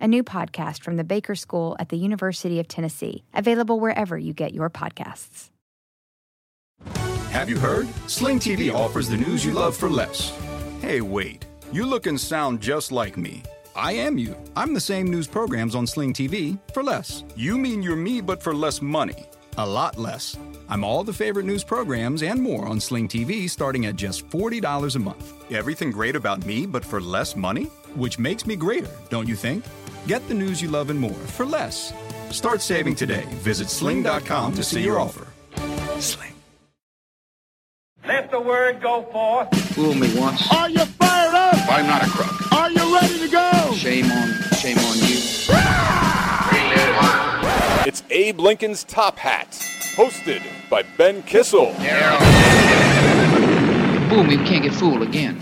a new podcast from the Baker School at the University of Tennessee, available wherever you get your podcasts. Have you heard? Sling TV offers the news you love for less. Hey, wait. You look and sound just like me. I am you. I'm the same news programs on Sling TV for less. You mean you're me, but for less money. A lot less. I'm all the favorite news programs and more on Sling TV starting at just $40 a month. Everything great about me, but for less money? Which makes me greater, don't you think? Get the news you love and more for less. Start saving today. Visit sling.com to see your offer. Sling. Let the word go forth. Fool me once. Are you fired up? I'm not a crook. Are you ready to go? Shame on, shame on you. It's Abe Lincoln's Top Hat, hosted by Ben Kissel. Fool me, we can't get fooled again.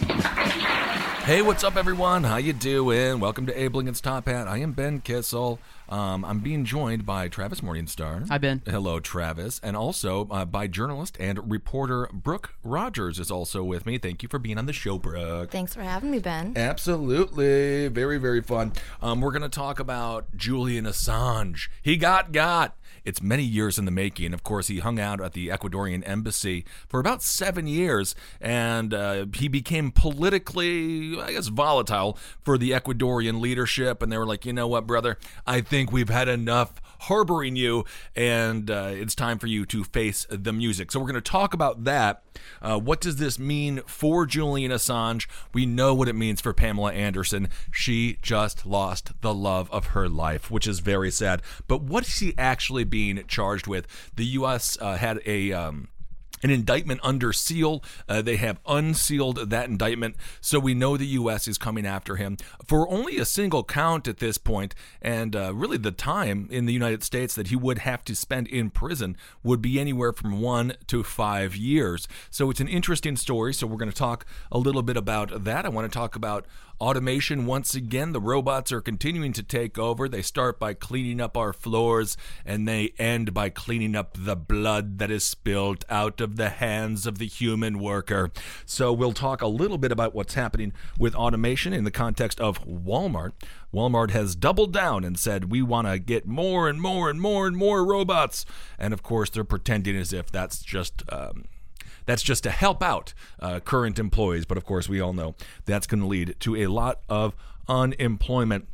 Hey, what's up, everyone? How you doing? Welcome to Abe Lincoln's Top Hat. I am Ben Kissel. Um, I'm being joined by Travis Morningstar. Hi, Ben. Hello, Travis, and also uh, by journalist and reporter Brooke Rogers is also with me. Thank you for being on the show, Brooke. Thanks for having me, Ben. Absolutely, very very fun. Um, we're gonna talk about Julian Assange. He got got. It's many years in the making. Of course, he hung out at the Ecuadorian embassy for about seven years, and uh, he became politically, I guess, volatile for the Ecuadorian leadership. And they were like, you know what, brother? I think we've had enough harboring you, and uh, it's time for you to face the music. So we're going to talk about that. Uh, what does this mean for Julian Assange? We know what it means for Pamela Anderson. She just lost the love of her life, which is very sad. But what is she actually being charged with? The U.S. Uh, had a um, an indictment under seal. Uh, they have unsealed that indictment, so we know the U.S. is coming after him for only a single count at this point, and uh, really the time in the United States that he would have to spend in prison would be anywhere from one to five years. So it's an interesting story. So we're going to talk a little bit about that. I want to talk about Automation, once again, the robots are continuing to take over. They start by cleaning up our floors, and they end by cleaning up the blood that is spilled out of the hands of the human worker. So, we'll talk a little bit about what's happening with automation in the context of Walmart. Walmart has doubled down and said, we want to get more and more and more and more robots. And of course, they're pretending as if that's just. Um, that's just to help out uh, current employees. But of course, we all know that's going to lead to a lot of unemployment.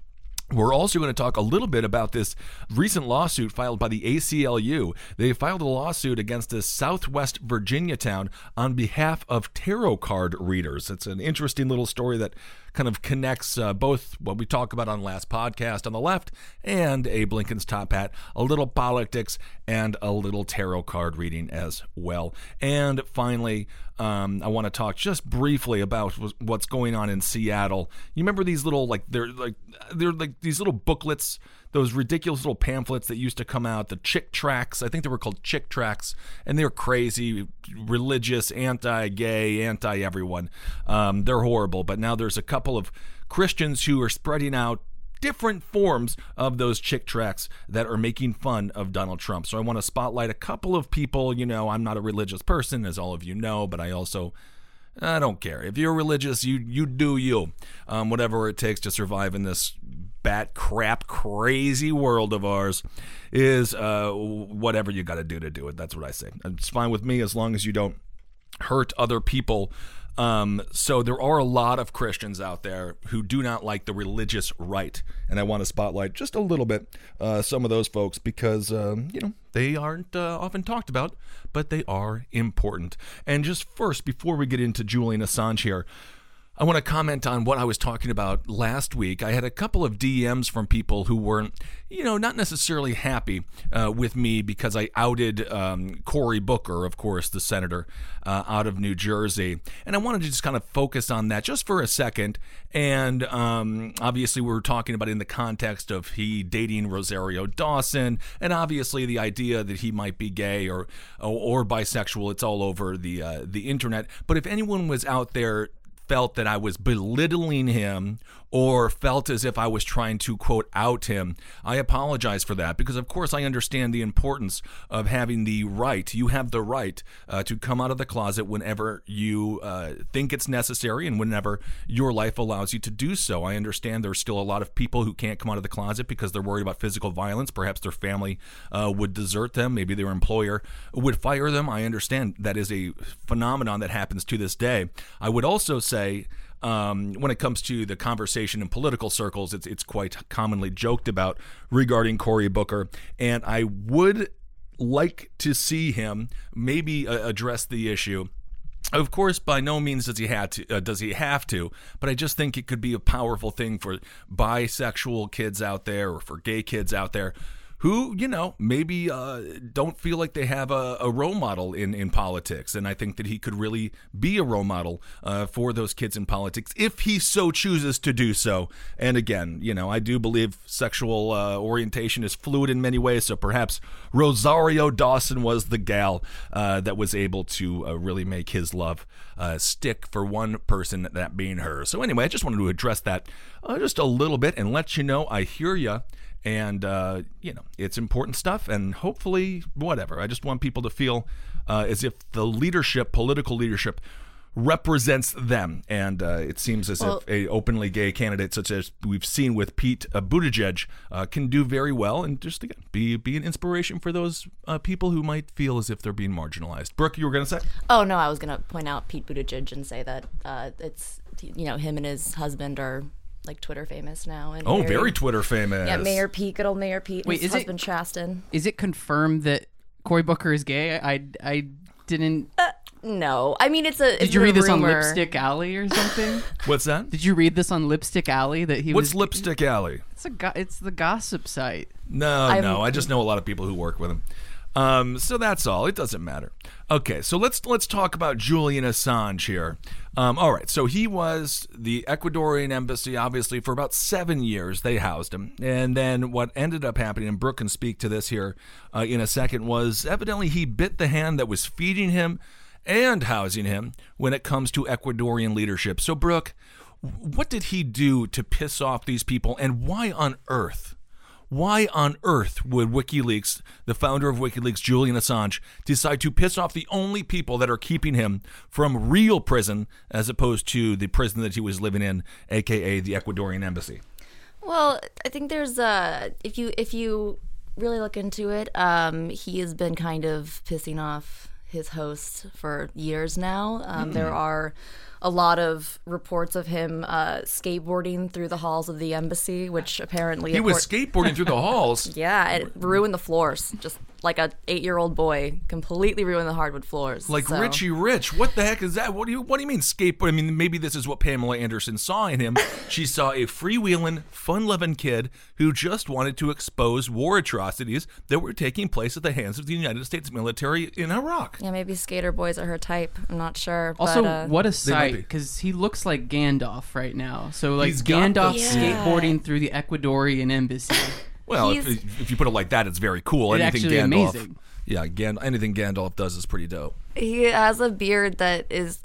We're also going to talk a little bit about this recent lawsuit filed by the ACLU. They filed a lawsuit against this Southwest Virginia town on behalf of tarot card readers. It's an interesting little story that kind of connects uh, both what we talk about on last podcast on the left and Abe Lincoln's top hat, a little politics and a little tarot card reading as well. And finally, um, I want to talk just briefly about what's going on in Seattle. You remember these little like they're like they're like these little booklets those ridiculous little pamphlets that used to come out, the Chick tracts. I think they were called Chick tracts, and they were crazy, religious, anti-gay, anti-everyone. Um, they're horrible. But now there's a couple of Christians who are spreading out different forms of those Chick tracts that are making fun of Donald Trump. So I want to spotlight a couple of people. You know, I'm not a religious person, as all of you know, but I also I don't care. If you're religious, you you do you. Um, whatever it takes to survive in this bat crap crazy world of ours is uh, whatever you got to do to do it. That's what I say. It's fine with me as long as you don't hurt other people. Um, so there are a lot of Christians out there who do not like the religious right, and I want to spotlight just a little bit uh, some of those folks because um, you know they aren't uh, often talked about, but they are important. And just first, before we get into Julian Assange here, I want to comment on what I was talking about last week. I had a couple of DMs from people who weren't, you know, not necessarily happy uh, with me because I outed um, Cory Booker, of course, the senator uh, out of New Jersey. And I wanted to just kind of focus on that just for a second. And um, obviously, we were talking about in the context of he dating Rosario Dawson, and obviously the idea that he might be gay or or, or bisexual. It's all over the uh, the internet. But if anyone was out there felt that I was belittling him or felt as if I was trying to quote out him, I apologize for that because, of course, I understand the importance of having the right. You have the right uh, to come out of the closet whenever you uh, think it's necessary and whenever your life allows you to do so. I understand there's still a lot of people who can't come out of the closet because they're worried about physical violence. Perhaps their family uh, would desert them. Maybe their employer would fire them. I understand that is a phenomenon that happens to this day. I would also say um, when it comes to the conversation in political circles, it's it's quite commonly joked about regarding Cory Booker, and I would like to see him maybe uh, address the issue. Of course, by no means does he have to. Uh, does he have to? But I just think it could be a powerful thing for bisexual kids out there, or for gay kids out there, who you know maybe uh, don't feel like they have a, a, role model in in politics, and I think that he could really be a role model uh, for those kids in politics if he so chooses to do so. And again, you know, I do believe sexual uh, orientation is fluid in many ways, so perhaps Rosario Dawson was the gal uh, that was able to uh, really make his love uh, stick for one person, that being her. So anyway, I just wanted to address that just a little bit and let you know I hear you and uh, you know it's important stuff and hopefully whatever. I just want people to feel uh, as if the leadership political leadership represents them. And uh, it seems as well, if a openly gay candidate such as we've seen with Pete uh, Buttigieg uh, can do very well and just again be be an inspiration for those uh, people who might feel as if they're being marginalized. Brooke you were going to say? Oh no I was going to point out Pete Buttigieg and say that it's you know him and his husband are like Twitter famous now. And oh, very, very Twitter famous. Yeah, Mayor Pete, good old Mayor Pete. Wait, his is husband it, Chasten. Is it confirmed that Cory Booker is gay? I I didn't. Uh, no, I mean it's a. It's Did you read this rumor. on Lipstick Alley or something? What's that? Did you read this on Lipstick Alley that he What's was? Lipstick Alley? It's a go- it's the gossip site. No, I'm, no, I just know a lot of people who work with him. Um, so that's all. It doesn't matter. Okay, so let's let's talk about Julian Assange here. Um, all right, so he was the Ecuadorian embassy, obviously, for about seven years. They housed him, and then what ended up happening, and Brooke can speak to this here uh, in a second, was evidently he bit the hand that was feeding him and housing him when it comes to Ecuadorian leadership. So, Brooke, what did he do to piss off these people, and why on earth? Why on earth would WikiLeaks, the founder of WikiLeaks, Julian Assange, decide to piss off the only people that are keeping him from real prison as opposed to the prison that he was living in, aka the Ecuadorian embassy? Well, I think there's uh if you if you really look into it, um, he has been kind of pissing off his hosts for years now. Um, mm. There are a lot of reports of him uh, skateboarding through the halls of the embassy, which apparently he was skateboarding through the halls. Yeah, it ruined the floors. Just like a eight year old boy, completely ruined the hardwood floors. Like so. Richie Rich. What the heck is that? What do you What do you mean skateboard? I mean, maybe this is what Pamela Anderson saw in him. she saw a freewheeling, fun loving kid who just wanted to expose war atrocities that were taking place at the hands of the United States military in Iraq. Yeah, maybe skater boys are her type. I'm not sure. Also, but, uh, what a sight because he looks like Gandalf right now. So like He's Gandalf yeah. skateboarding through the Ecuadorian embassy. Well, if, if, you put it like that, it's very cool. It anything actually Gandalf, amazing. yeah, Gan- anything Gandalf does is pretty dope. He has a beard that is.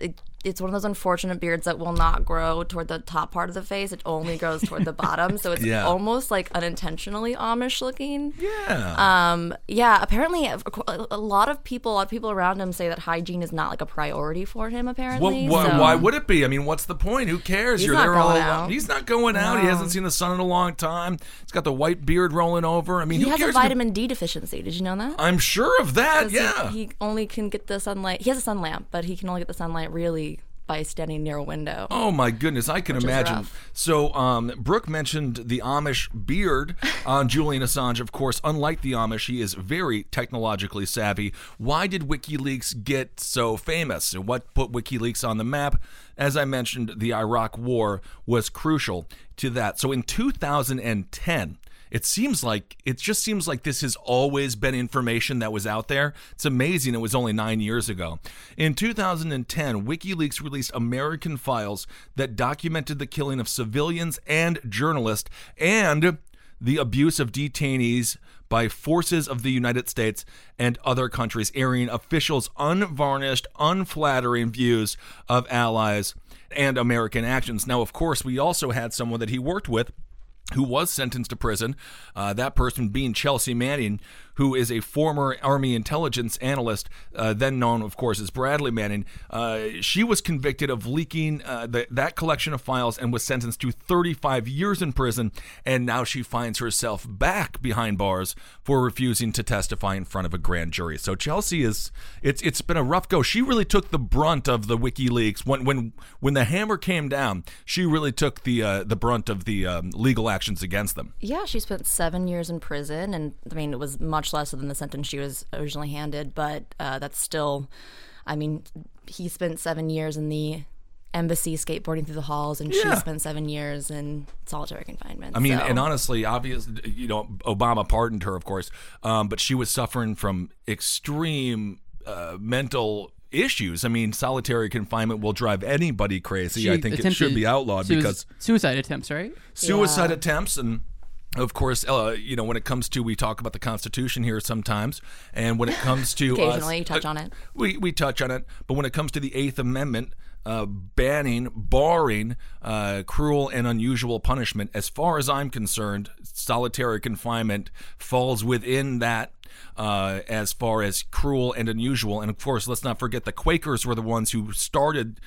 It, it's one of those unfortunate beards that will not grow toward the top part of the face. It only grows toward the bottom, so it's Yeah. almost like unintentionally Amish looking. Yeah. Um, yeah, apparently a lot of people, a lot of people around him say that hygiene is not like a priority for him. Well, Apparently, why, so- why would it be? I mean, what's the point? Who cares? He's You're not there all alone. out. He's not going out. He hasn't seen the sun in a long time. He's got the white beard rolling over. I mean, he has a vitamin D deficiency. Did you know that? I'm sure of that. 'Cause he- Yeah. he, only can get the sunlight. He has a sun lamp, but he can only get the sunlight really by standing near a window. Oh my goodness, I can imagine. So, um, Brooke mentioned the Amish beard on Julian Assange. Of course, unlike the Amish, he is very technologically savvy. Why did WikiLeaks get so famous? And what put WikiLeaks on the map? As I mentioned, the Iraq War was crucial to that. So, in 2010, it seems like it just seems like this has always been information that was out there. It's amazing it was only 9 years ago. In 2010, WikiLeaks released American files that documented the killing of civilians and journalists and the abuse of detainees by forces of the United States and other countries, airing officials' unvarnished, unflattering views of allies and American actions. Now, of course, we also had someone that he worked with who was sentenced to prison. Uh, that person being Chelsea Manning, who is a former Army intelligence analyst, uh, then known, of course, as Bradley Manning. Uh, she was convicted of leaking uh, the, that collection of files and was sentenced to 35 years in prison. And now she finds herself back behind bars for refusing to testify in front of a grand jury. So Chelsea is it's it's been a rough go. She really took the brunt of the WikiLeaks when when when the hammer came down. She really took the uh, the brunt of the um, legal actions against them. Yeah, she spent seven years in prison, and I mean, it was much less than the sentence she was originally handed, but uh, that's still, I mean, he spent seven years in the embassy skateboarding through the halls, and Yeah. she spent seven years in solitary confinement. I mean, so- and honestly, obvious, you know, Obama pardoned her, of course, um, but she was suffering from extreme uh, mental issues. I mean, solitary confinement will drive anybody crazy. She I think it should be outlawed sui- because suicide attempts, right? suicide attempts and of course, uh, you know, when it comes to, we talk about the Constitution here sometimes, and when it comes to us- Occasionally, you touch on it. We we touch on it, but when it comes to the Eighth Amendment, uh, banning, barring uh, cruel and unusual punishment, as far as I'm concerned, solitary confinement falls within that. Uh, as far as cruel and unusual, and of course, let's not forget the Quakers were the ones who started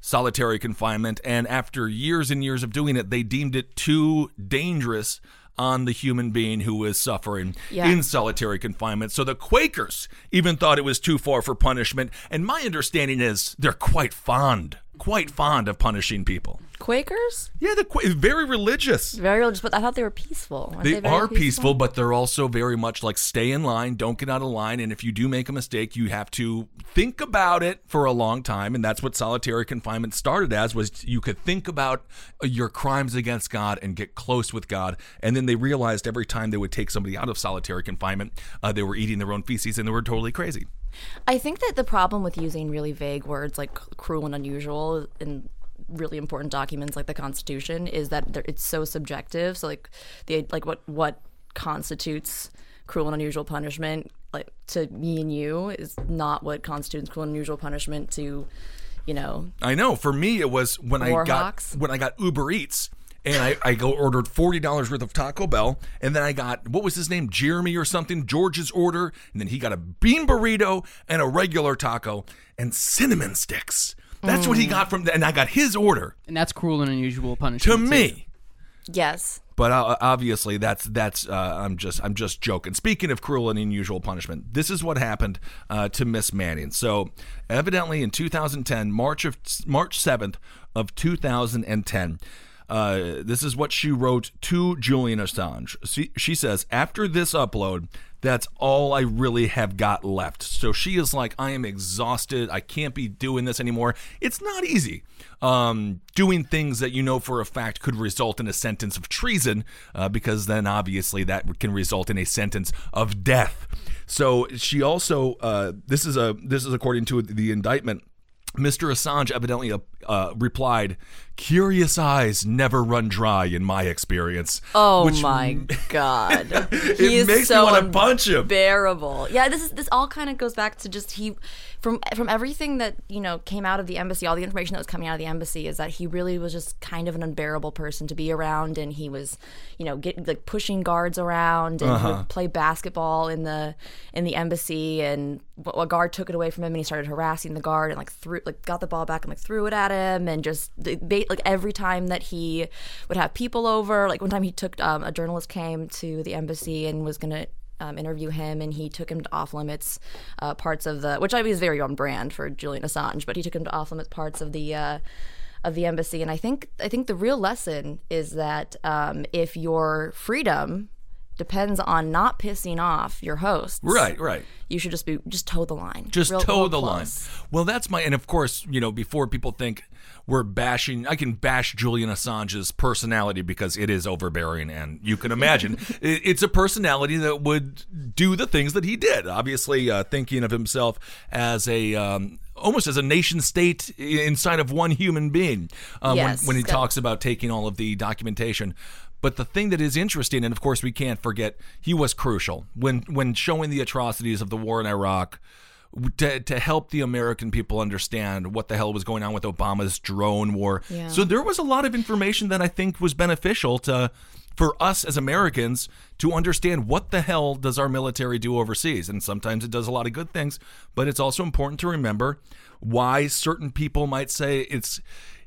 solitary confinement, and after years and years of doing it, they deemed it too dangerous on the human being who was suffering Yeah. in solitary confinement. So the Quakers even thought it was too far for punishment, and my understanding is they're quite fond, quite fond of punishing people. Quakers, Yeah, the Qua- very religious. very religious, but I thought they were peaceful. Aren't They, very are peaceful, but they're also very much like stay in line, don't get out of line, and if you do make a mistake, you have to think about it for a long time, and that's what solitary confinement started as was you could think about your crimes against God and get close with God, and then they realized every time they would take somebody out of solitary confinement, uh, they were eating their own feces and they were totally crazy. I think that the problem with using really vague words like cruel and unusual in really important documents like the Constitution is that it's so subjective. So like the like what what constitutes cruel and unusual punishment like to me and you is not what constitutes cruel and unusual punishment to you know I know. For me, it was when I got when I got Uber Eats. And I, I go ordered forty dollars worth of Taco Bell, and then I got what was his name, Jeremy or something, George's order, and then he got a bean burrito and a regular taco and cinnamon sticks. That's what he got from, and I got his order And that's cruel and unusual to punishment. too. me. yes But uh, obviously, that's that's uh, I'm just I'm just joking. Speaking of cruel and unusual punishment, this is what happened uh, to Miss Manning. So, evidently, in 2010, March of March 7th of 2010. Uh, this is what she wrote to Julian Assange. She, she says, After this upload, that's all I really have got left. So she is like, I am exhausted. I can't be doing this anymore. It's not easy. Um, doing things that you know for a fact could result in a sentence of treason, uh, because then obviously that can result in a sentence of death. So she also, uh, this is a this is according to the indictment. Mr. Assange evidently uh, replied, "Curious eyes never run dry, in my experience." oh Which my god he is makes so me want to punch him. unbearable yeah this is this all kind of goes back to just he from from everything that you know came out of the embassy all the information that was coming out of the embassy is that he really was just kind of an unbearable person to be around and he was you know get like pushing guards around and he would play basketball in the in the embassy and a guard took it away from him and he started harassing the guard and like threw like got the ball back and like threw it at him and just the- like every time that he would have people over like one time he took um, a journalist came to the embassy and was gonna um, interview him, and he took him to off limits uh, parts of the, which I was very on brand for Julian Assange, but he took him to off limits parts of the. Uh, of the embassy, and I think I think the real lesson is that um, if your freedom depends on not pissing off your hosts, Right, right. you should just be just toe the line, Just Real- toe real the line. Well, that's my, and of course, you know, before people think we're bashing, I can bash Julian Assange's personality because it is overbearing, and you can imagine it's a personality that would do the things that he did. Obviously, uh, thinking of himself as a um, almost as a nation state inside of one human being um, Yes, when, when he talks about taking all of the documentation. But the thing that is interesting, and of course we can't forget, he was crucial when when showing the atrocities of the war in Iraq to, to help the American people understand what the hell was going on with Obama's drone war. Yeah. So there was a lot of information that I think was beneficial to for us as Americans to understand what the hell does our military do overseas. And sometimes it does a lot of good things, but it's also important to remember why certain people might say it's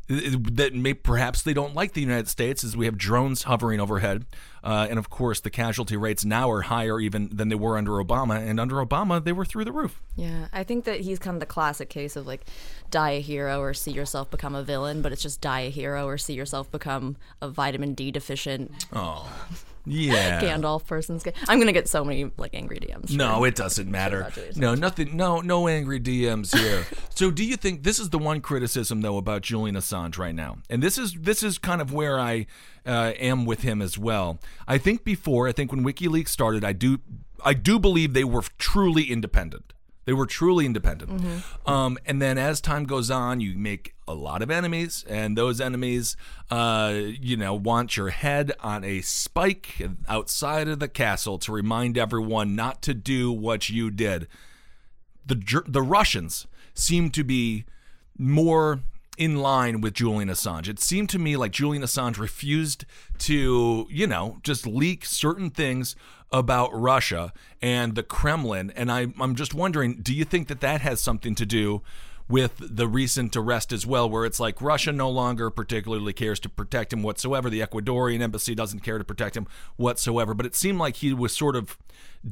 that may perhaps they don't like the United States as we have drones hovering overhead, uh, and of course the casualty rates now are higher even than they were under Obama, and under Obama they were through the roof. Yeah, I think that he's kind of the classic case of like die a hero or see yourself become a villain, but it's just die a hero or see yourself become a vitamin D deficient Yeah. Gandalf person's. I'm gonna get so many like angry DMs. No, it doesn't matter. No, nothing. No, no angry DMs here. so, do you think this is the one criticism though about Julian Assange right now? And this is this is kind of where I uh, am with him as well. I think before, I think when WikiLeaks started, I do I do believe they were truly independent. They were truly independent. Um, and then as time goes on, you make a lot of enemies, and those enemies, uh, you know, want your head on a spike outside of the castle to remind everyone not to do what you did. The the Russians seem to be more in line with Julian Assange. It seemed to me like Julian Assange refused to, you know, just leak certain things about Russia and the Kremlin. And I, I'm just wondering, do you think that that has something to do with the recent arrest as well, where it's like Russia no longer particularly cares to protect him whatsoever. The Ecuadorian embassy doesn't care to protect him whatsoever. But it seemed like he was sort of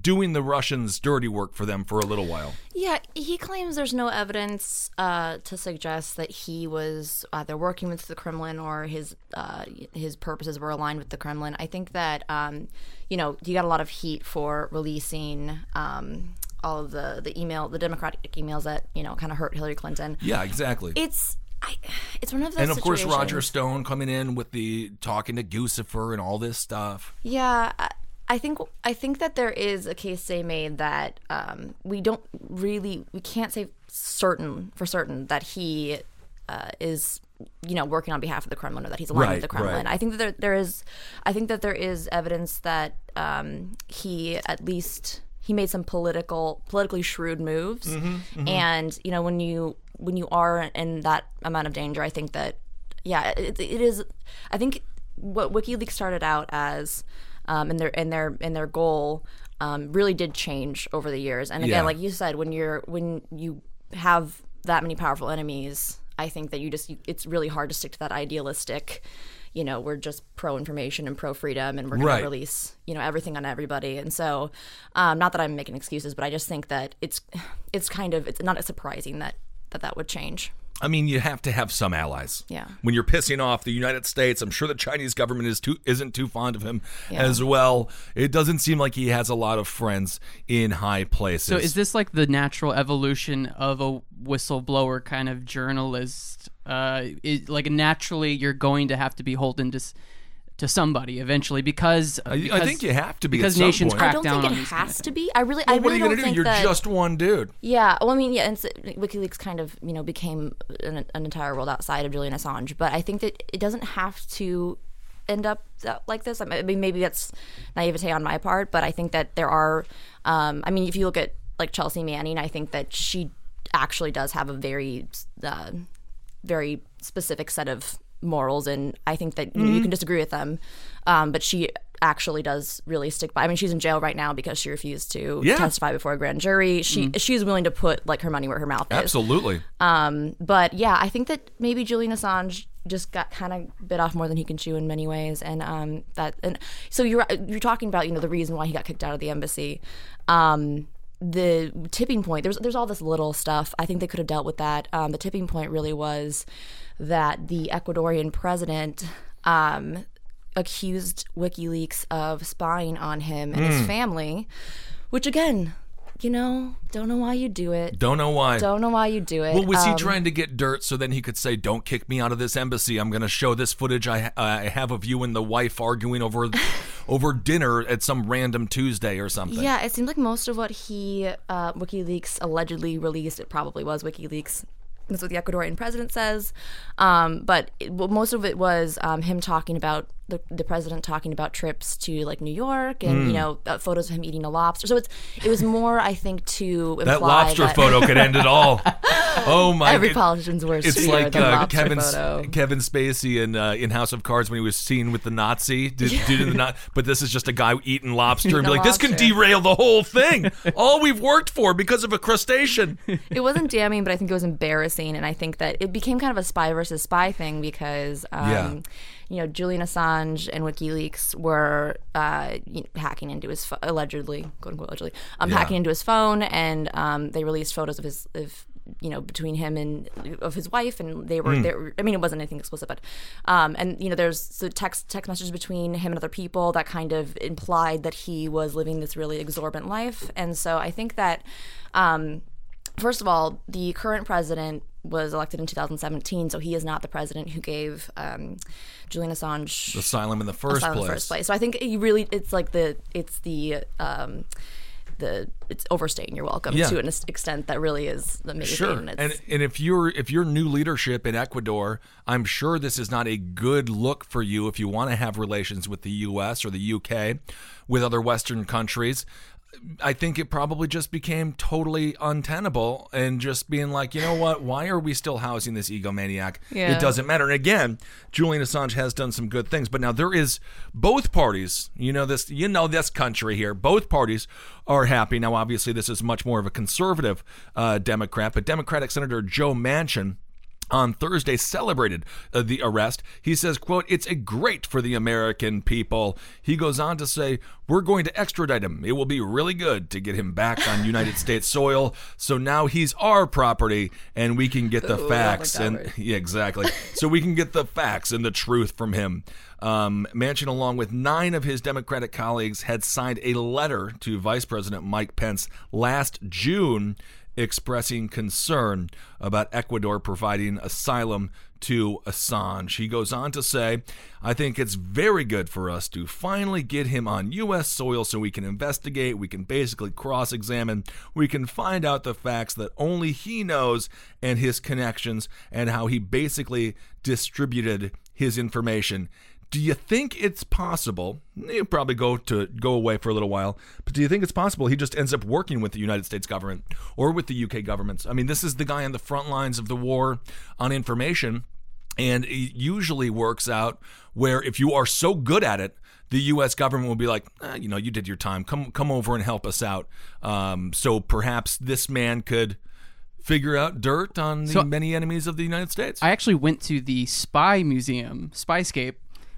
doing the Russians' dirty work for them for a little while. Yeah, he claims there's no evidence uh, to suggest that he was either working with the Kremlin or his uh, his purposes were aligned with the Kremlin. I think that um, you know he got a lot of heat for releasing um, all of the the email, the Democratic emails that you know kind of hurt Hillary Clinton. Yeah, exactly. It's I, it's one of those. and of course Roger Stone coming in with the talking to Guccifer and all this stuff. Yeah, I- I think I think that there is a case be made that um, we don't really we can't say certain for certain that he uh, is you know working on behalf of the Kremlin or that he's aligned Right, with the Kremlin. right. I think that there there is I think that there is evidence that um, he at least he made some political politically shrewd moves. Mm-hmm, and you know when you when you are in that amount of danger I think that yeah it, it is I think what WikiLeaks started out as um, and their and their and their goal um, really did change over the years. And again Yeah. like you said when you're when you have that many powerful enemies I think that you just you, it's really hard to stick to that idealistic you know we're just pro information and pro freedom and we're going Right. to release you know everything on everybody and so um, not that I'm making excuses but I just think that it's it's kind of it's not surprising that that that would change I mean, you have to have some allies. Yeah. When you're pissing off the United States, I'm sure the Chinese government is too isn't too fond of him Yeah. as well. It doesn't seem like he has a lot of friends in high places. So is this like the natural evolution of a whistleblower kind of journalist? Uh, is, like naturally, you're going to have to be holden to to somebody eventually because, I, I think you have to be because at some nations point. crack I don't down think on it has to be I really I Well, what are you gonna do? You're that just one dude. Yeah, well, I mean, yeah, and so WikiLeaks kind of, you know, became an, an entire world outside of Julian Assange. But I think that it doesn't have to end up that, like this. I mean, maybe that's naivete on my part, but I think that there are. Um, I mean, if you look at like Chelsea Manning, I think that she actually does have a very, uh, very specific set of morals, and I think that you, know, Mm-hmm. you can disagree with them. Um, but she actually does really stick by. I mean, she's in jail right now because she refused to Yeah. testify before a grand jury. She she's willing to put like her money where her mouth is. Absolutely. Um, but yeah, I think that maybe Julian Assange just got kind of bit off more than he can chew in many ways, and um, that and so you're you're talking about you know the reason why he got kicked out of the embassy. Um, the tipping point there's there's all this little stuff. I think they could have dealt with that. Um, the tipping point really was that the Ecuadorian president um, accused WikiLeaks of spying on him and his family, which again, you know, don't know why you do it. Don't know why. Don't know why you do it. Well, was he Um, trying to get dirt so then he could say, "Don't kick me out of this embassy. I'm going to show this footage I, I have of you and the wife arguing over over dinner at some random Tuesday or something." Yeah, it seemed like most of what he uh, WikiLeaks allegedly released, it probably was WikiLeaks. That's what the Ecuadorian president says. Um, but it, well, most of it was um, him talking about the, the president talking about trips to like New York and Hmm. you know uh, photos of him eating a lobster. So it's it was more, I think, to imply That lobster that photo could end it all. Oh my! every it- politician's worst It's like uh, Kevin photo. Kevin Spacey in uh, in House of Cards when he was seen with the Nazi. Did, did the but this is just a guy eating lobster and be like, "This can derail the whole thing. all we've worked for because of a crustacean." it wasn't damning, but I think it was embarrassing, and I think that it became kind of a spy versus spy thing because, um, Yeah. You know, Julian Assange and WikiLeaks were uh, you know, hacking into his pho- allegedly, quote unquote, allegedly, um, Yeah. hacking into his phone, and um, they released photos of his of you know between him and of his wife, and they were, they were I mean, it wasn't anything explicit, but um, and you know, there's so text text messages between him and other people that kind of implied that he was living this really exorbitant life, and so I think that. Um, First of all, the current president was elected in 2017, so he is not the president who gave um, Julian Assange Asylum in the first asylum in place. the first place. So I think he really, it's like the, it's the, um, the, it's overstating your welcome Yeah. to an extent that really is amazing. Sure, It's, and and if you're if you're new leadership in Ecuador, I'm sure this is not a good look for you if you want to have relations with the U.S. or the U.K. with other Western countries. I think it probably just became totally untenable and just being like, you know what? Why are we still housing this egomaniac? Yeah. It doesn't matter. And again, Julian Assange has done some good things, but now there is both parties. You know this. You know this country here. Both parties are happy now. Obviously, this is much more of a conservative uh, Democrat, but Democratic Senator Joe Manchin on Thursday celebrated uh, the arrest. He says, quote, it's a great for the American people. He goes on to say, we're going to extradite him. It will be really good to get him back on United States soil. So now he's our property and we can get the Ooh, I like facts. and yeah, exactly. so we can get the facts and the truth from him. Um, Manchin, along with nine of his Democratic colleagues, had signed a letter to Vice President Mike Pence last June expressing concern about Ecuador providing asylum to Assange. He goes on to say, I think it's very good for us to finally get him on U.S. soil so we can investigate, we can basically cross examine, we can find out the facts that only he knows and his connections and how he basically distributed his information. Do you think it's possible? He'll probably go to go away for a little while, but do you think it's possible he just ends up working with the United States government or with the UK governments? I mean, this is the guy on the front lines of the war on information, and it usually works out where if you are so good at it, the U.S. government will be like, eh, you know, you did your time. Come come over and help us out. Um, so perhaps this man could figure out dirt on the So- many enemies of the United States I actually went to the Spy Museum, Spyscape,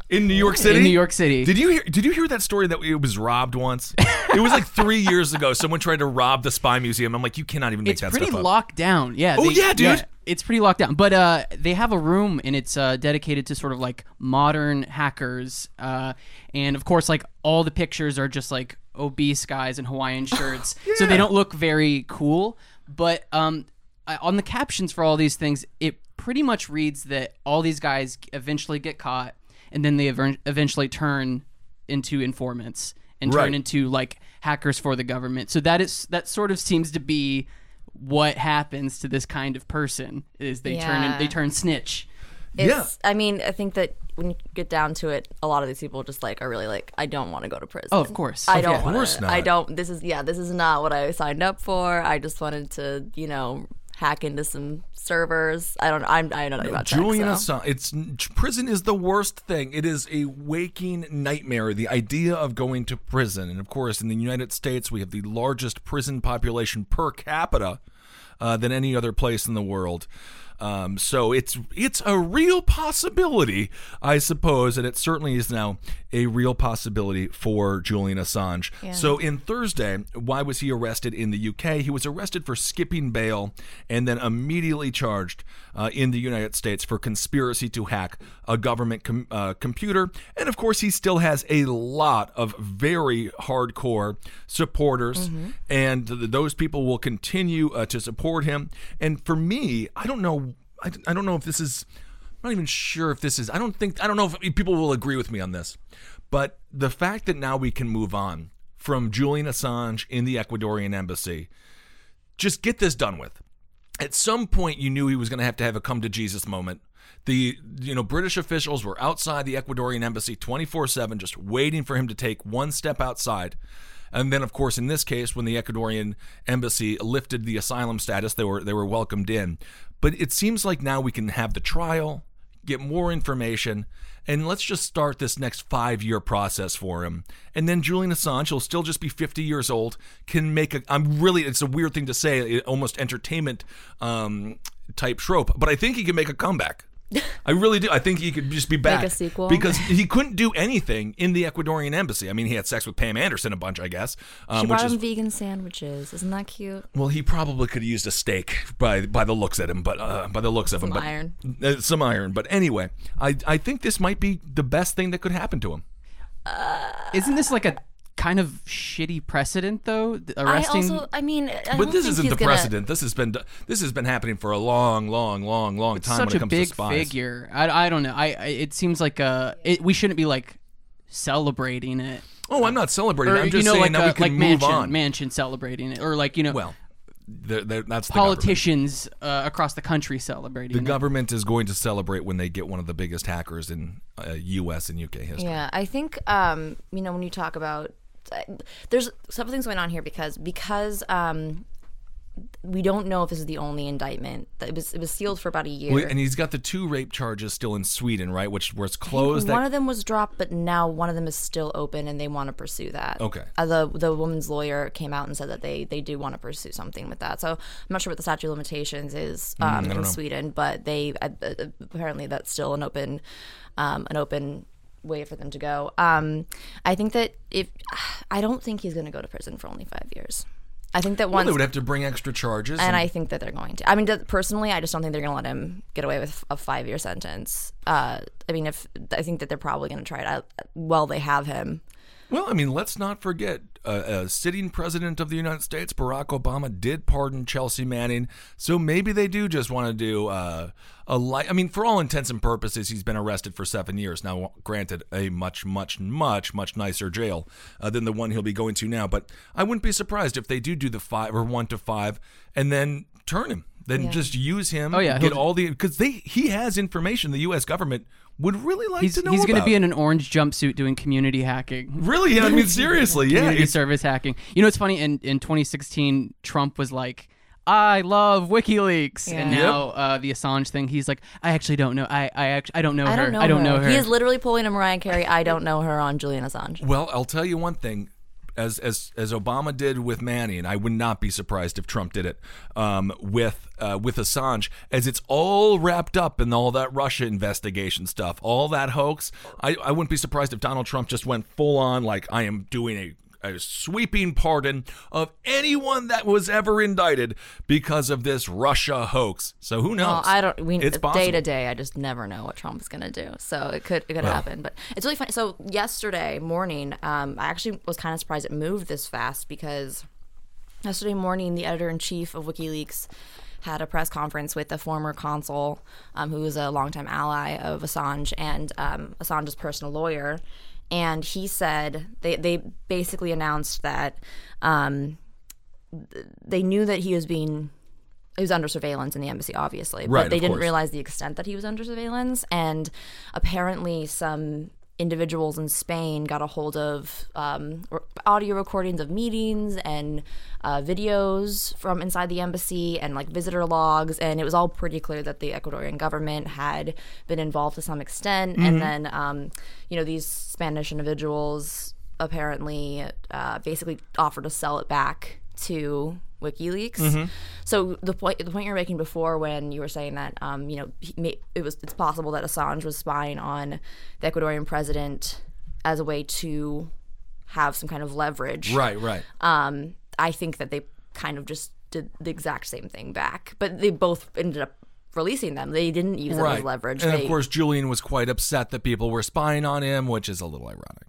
in New York City. in New York City. Did you hear? Did you hear that story that it was robbed once? it was like three years ago. Someone tried to rob the Spy Museum. I'm like, you cannot even make it's that pretty stuff up. locked down. Yeah. Oh, yeah, dude. it's pretty locked down. But uh, they have a room and it's uh, dedicated to sort of like modern hackers. Uh, and of course, like all the pictures are just like obese guys in Hawaiian shirts, so they don't look very cool. But um, I- on the captions for all these things, it pretty much reads that all these guys eventually get caught, and then they ever- eventually turn into informants and turn Right. into like hackers for the government. So that is that sort of seems to be what happens to this kind of person is they turn in, they turn snitch. It's, I mean, I think that when you get down to it, a lot of these people just like are really like, I don't want to go to prison. Oh, of course. I don't. course wanna, not. I don't. This is yeah. This is not what I signed up for. I just wanted to, you know, hack into some servers. I don't. I'm. I don't know about tech, Julian so. Assange. It's prison is the worst thing. It is a waking nightmare. The idea of going to prison, and of course, in the United States, we have the largest prison population per capita uh, than any other place in the world. Um, so it's it's a real possibility, I suppose, and it certainly is now a real possibility for Julian Assange. So in Thursday, why was he arrested in the UK? He was arrested for skipping bail and then immediately charged uh, in the United States for conspiracy to hack a government com- uh, computer. And of course, he still has a lot of very hardcore supporters, and th- those people will continue uh, to support him. And for me, I don't know. I, I don't know if this is. I'm not even sure if this is. I don't think. I don't know if people will agree with me on this. But the fact that now we can move on from Julian Assange in the Ecuadorian embassy, just get this done with. At some point, you knew he was going to have to have a come to Jesus moment. The you know British officials were outside the Ecuadorian embassy 24/7 just waiting for him to take one step outside. And then of course in this case when the Ecuadorian embassy lifted the asylum status they were they were welcomed in. But it seems like now we can have the trial, get more information, and let's just start this next five year process for him. And then Julian Assange, he'll still just be 50 years old, can make a. I'm really, it's a weird thing to say, almost entertainment um, type trope, but I think he can make a comeback. I really do. I think he could just be back a sequel? because he couldn't do anything in the Ecuadorian embassy. I mean, he had sex with Pam Anderson a bunch, I guess. Um, She which brought is him vegan sandwiches. Isn't that cute? well, he probably could have used a steak by by the looks at him, but uh, by the looks of him, Some but iron. Uh, some iron. But anyway, I I think this might be the best thing that could happen to him. Isn't this like a kind of shitty precedent though? th- I also. I mean, I But don't this think isn't the gonna- precedent. This has been this has been happening for a long, long, long, long time when such it a big to spies. figure. I, I don't know. I, I it seems like uh it, we shouldn't be like celebrating it. Oh, I'm not celebrating. Or I'm just you know, saying like now we uh, can like move Manchin, on. Manchin celebrating it, or like you know, Well, they're, they're, that's the politicians uh, across the country celebrating The it. government is going to celebrate when they get one of the biggest hackers in uh, U.S. and UK history. Yeah, I think um, you know when you talk about there's several things going on here because because um, we don't know if this is the only indictment. It was it was sealed for about a year. Well, and he's got the two rape charges still in Sweden, right? Which was closed. one that, of them was dropped, but now one of them is still open, and they want to pursue that. Okay. Uh, the the woman's lawyer came out and said that they they do want to pursue something with that. So I'm not sure what the statute of limitations is Mm, um, in Sweden, but they uh, uh, apparently that's still an open um, an open way for them to go. Um, I think that if I don't think he's going to go to prison for only five years. I think that well, they would have to bring extra charges. and I think that they're going to. I mean, personally, I just don't think they're going to let him get away with a five year sentence. Uh, I mean, if I think that they're probably going to try it out while they have him. Well, I mean, let's not forget, uh, uh, sitting president of the United States, Barack Obama, did pardon Chelsea Manning. So maybe they do just want to do uh, a light. I mean, for all intents and purposes, he's been arrested for seven years. Now, granted, a much, much, much, much nicer jail uh, than the one he'll be going to now. But I wouldn't be surprised if they do do the five or one to five and then turn him. Then just use him. Oh, yeah, get all the because they he has information the U.S. government would really like He's to know. he's going to be in an orange jumpsuit doing community hacking. really. Yeah, I mean, seriously, yeah. community it's- service hacking. You know, it's funny. In in 2016, Trump was like, "I love WikiLeaks," yeah. and Yeah. now uh, the Assange thing, he's like, "I actually don't know. I I actually I don't know I her. don't know. I don't her. know her." He is literally pulling a Mariah Carey. I don't know her on Julian Assange. Well, I'll tell you one thing. As, as as Obama did with Manny, and I would not be surprised if Trump did it um, with uh, with Assange, as it's all wrapped up in all that Russia investigation stuff, all that hoax. I, I wouldn't be surprised if Donald Trump just went full on like I am doing a a sweeping pardon of anyone that was ever indicted because of this Russia hoax. So who knows? Well, I don't. We It's day to day, I just never know what Trump's gonna do. So it could it could happen. But it's really funny. So yesterday morning, um, I actually was kind of surprised it moved this fast because yesterday morning, the editor in chief of WikiLeaks had a press conference with the former consul, um, who was a longtime ally of Assange and um, Assange's personal lawyer. And he said they they basically announced that um, they knew that he was being he was under surveillance in the embassy, obviously, but Right, they of didn't course. realize the extent that he was under surveillance. And apparently, some individuals in Spain got a hold of um, audio recordings of meetings and uh, videos from inside the embassy and like visitor logs, and it was all pretty clear that the Ecuadorian government had been involved to some extent. And then, um, you know, these Spanish individuals apparently uh, basically offered to sell it back to WikiLeaks. So the point the point you were making before when you were saying that um, you know he may, it was it's possible that Assange was spying on the Ecuadorian president as a way to have some kind of leverage. Right, right. Um, I think that they kind of just did the exact same thing back, but they both ended up releasing them. They didn't use it right. as leverage. And They- of course, Julian was quite upset that people were spying on him, which is a little ironic.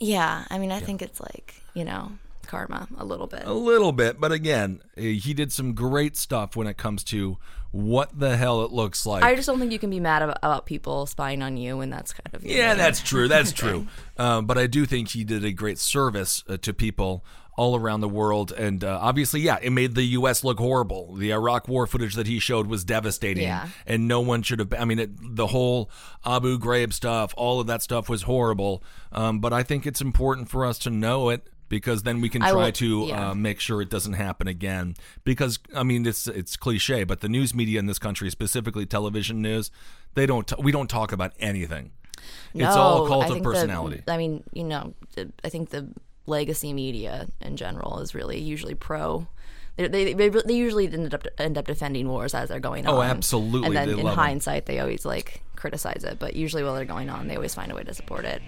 yeah. I mean, I think it's like you know karma a little bit. A little bit, but again, eh, he did some great stuff when it comes to what the hell it looks like. I just don't think you can be mad about, about people spying on you, and that's kind of Yeah, that's true. That's true. Um, but I do think he did a great service uh, to people all around the world. And uh, obviously, yeah, it made the U.S. look horrible. The Iraq war footage that he showed was devastating. Yeah. And no one should have, I mean, it, the whole Abu Ghraib stuff, all of that stuff was horrible. Um, but I think it's important for us to know it. Because then we can try will- to yeah. uh, make sure it doesn't happen again. Because I mean, it's it's cliche, but the news media in this country, specifically television news, they don't t- we don't talk about anything. It's all a No, cult I of think the- personality. I mean, you know, I think the legacy media in general is really usually pro. They, they, they, usually end up end up defending wars as they're going on. Oh, absolutely. And then They in hindsight, they always like criticize it, but usually while they're going on, they always find a way to support it.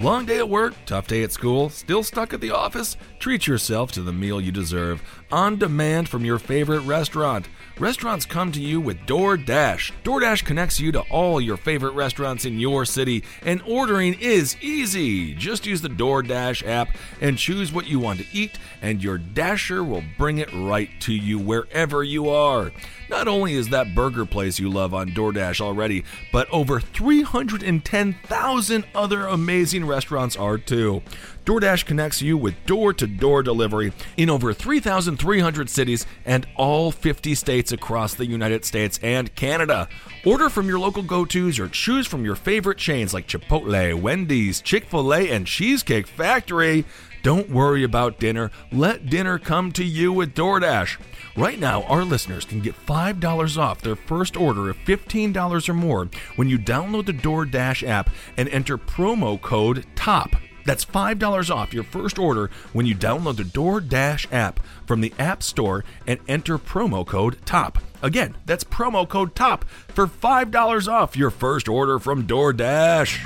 Long day at work, tough day at school, still stuck at the office? Treat yourself to the meal you deserve. On demand from your favorite restaurant. Restaurants come to you with DoorDash. DoorDash connects you to all your favorite restaurants in your city, and ordering is easy. Just use the DoorDash app and choose what you want to eat, and your Dasher will bring it right to you wherever you are. Not only is that burger place you love on DoorDash already, but over 310,000 other amazing restaurants are too. DoorDash connects you with door to door delivery in over 3,300 cities and all 50 states across the United States and Canada. Order from your local go tos or choose from your favorite chains like Chipotle, Wendy's, Chick fil A, and Cheesecake Factory. Don't worry about dinner. Let dinner come to you with DoorDash. Right now, our listeners can get $5 off their first order of $15 or more when you download the DoorDash app and enter promo code TOP. That's $5 off your first order when you download the DoorDash app from the App Store and enter promo code TOP. Again, that's promo code TOP for $5 off your first order from DoorDash.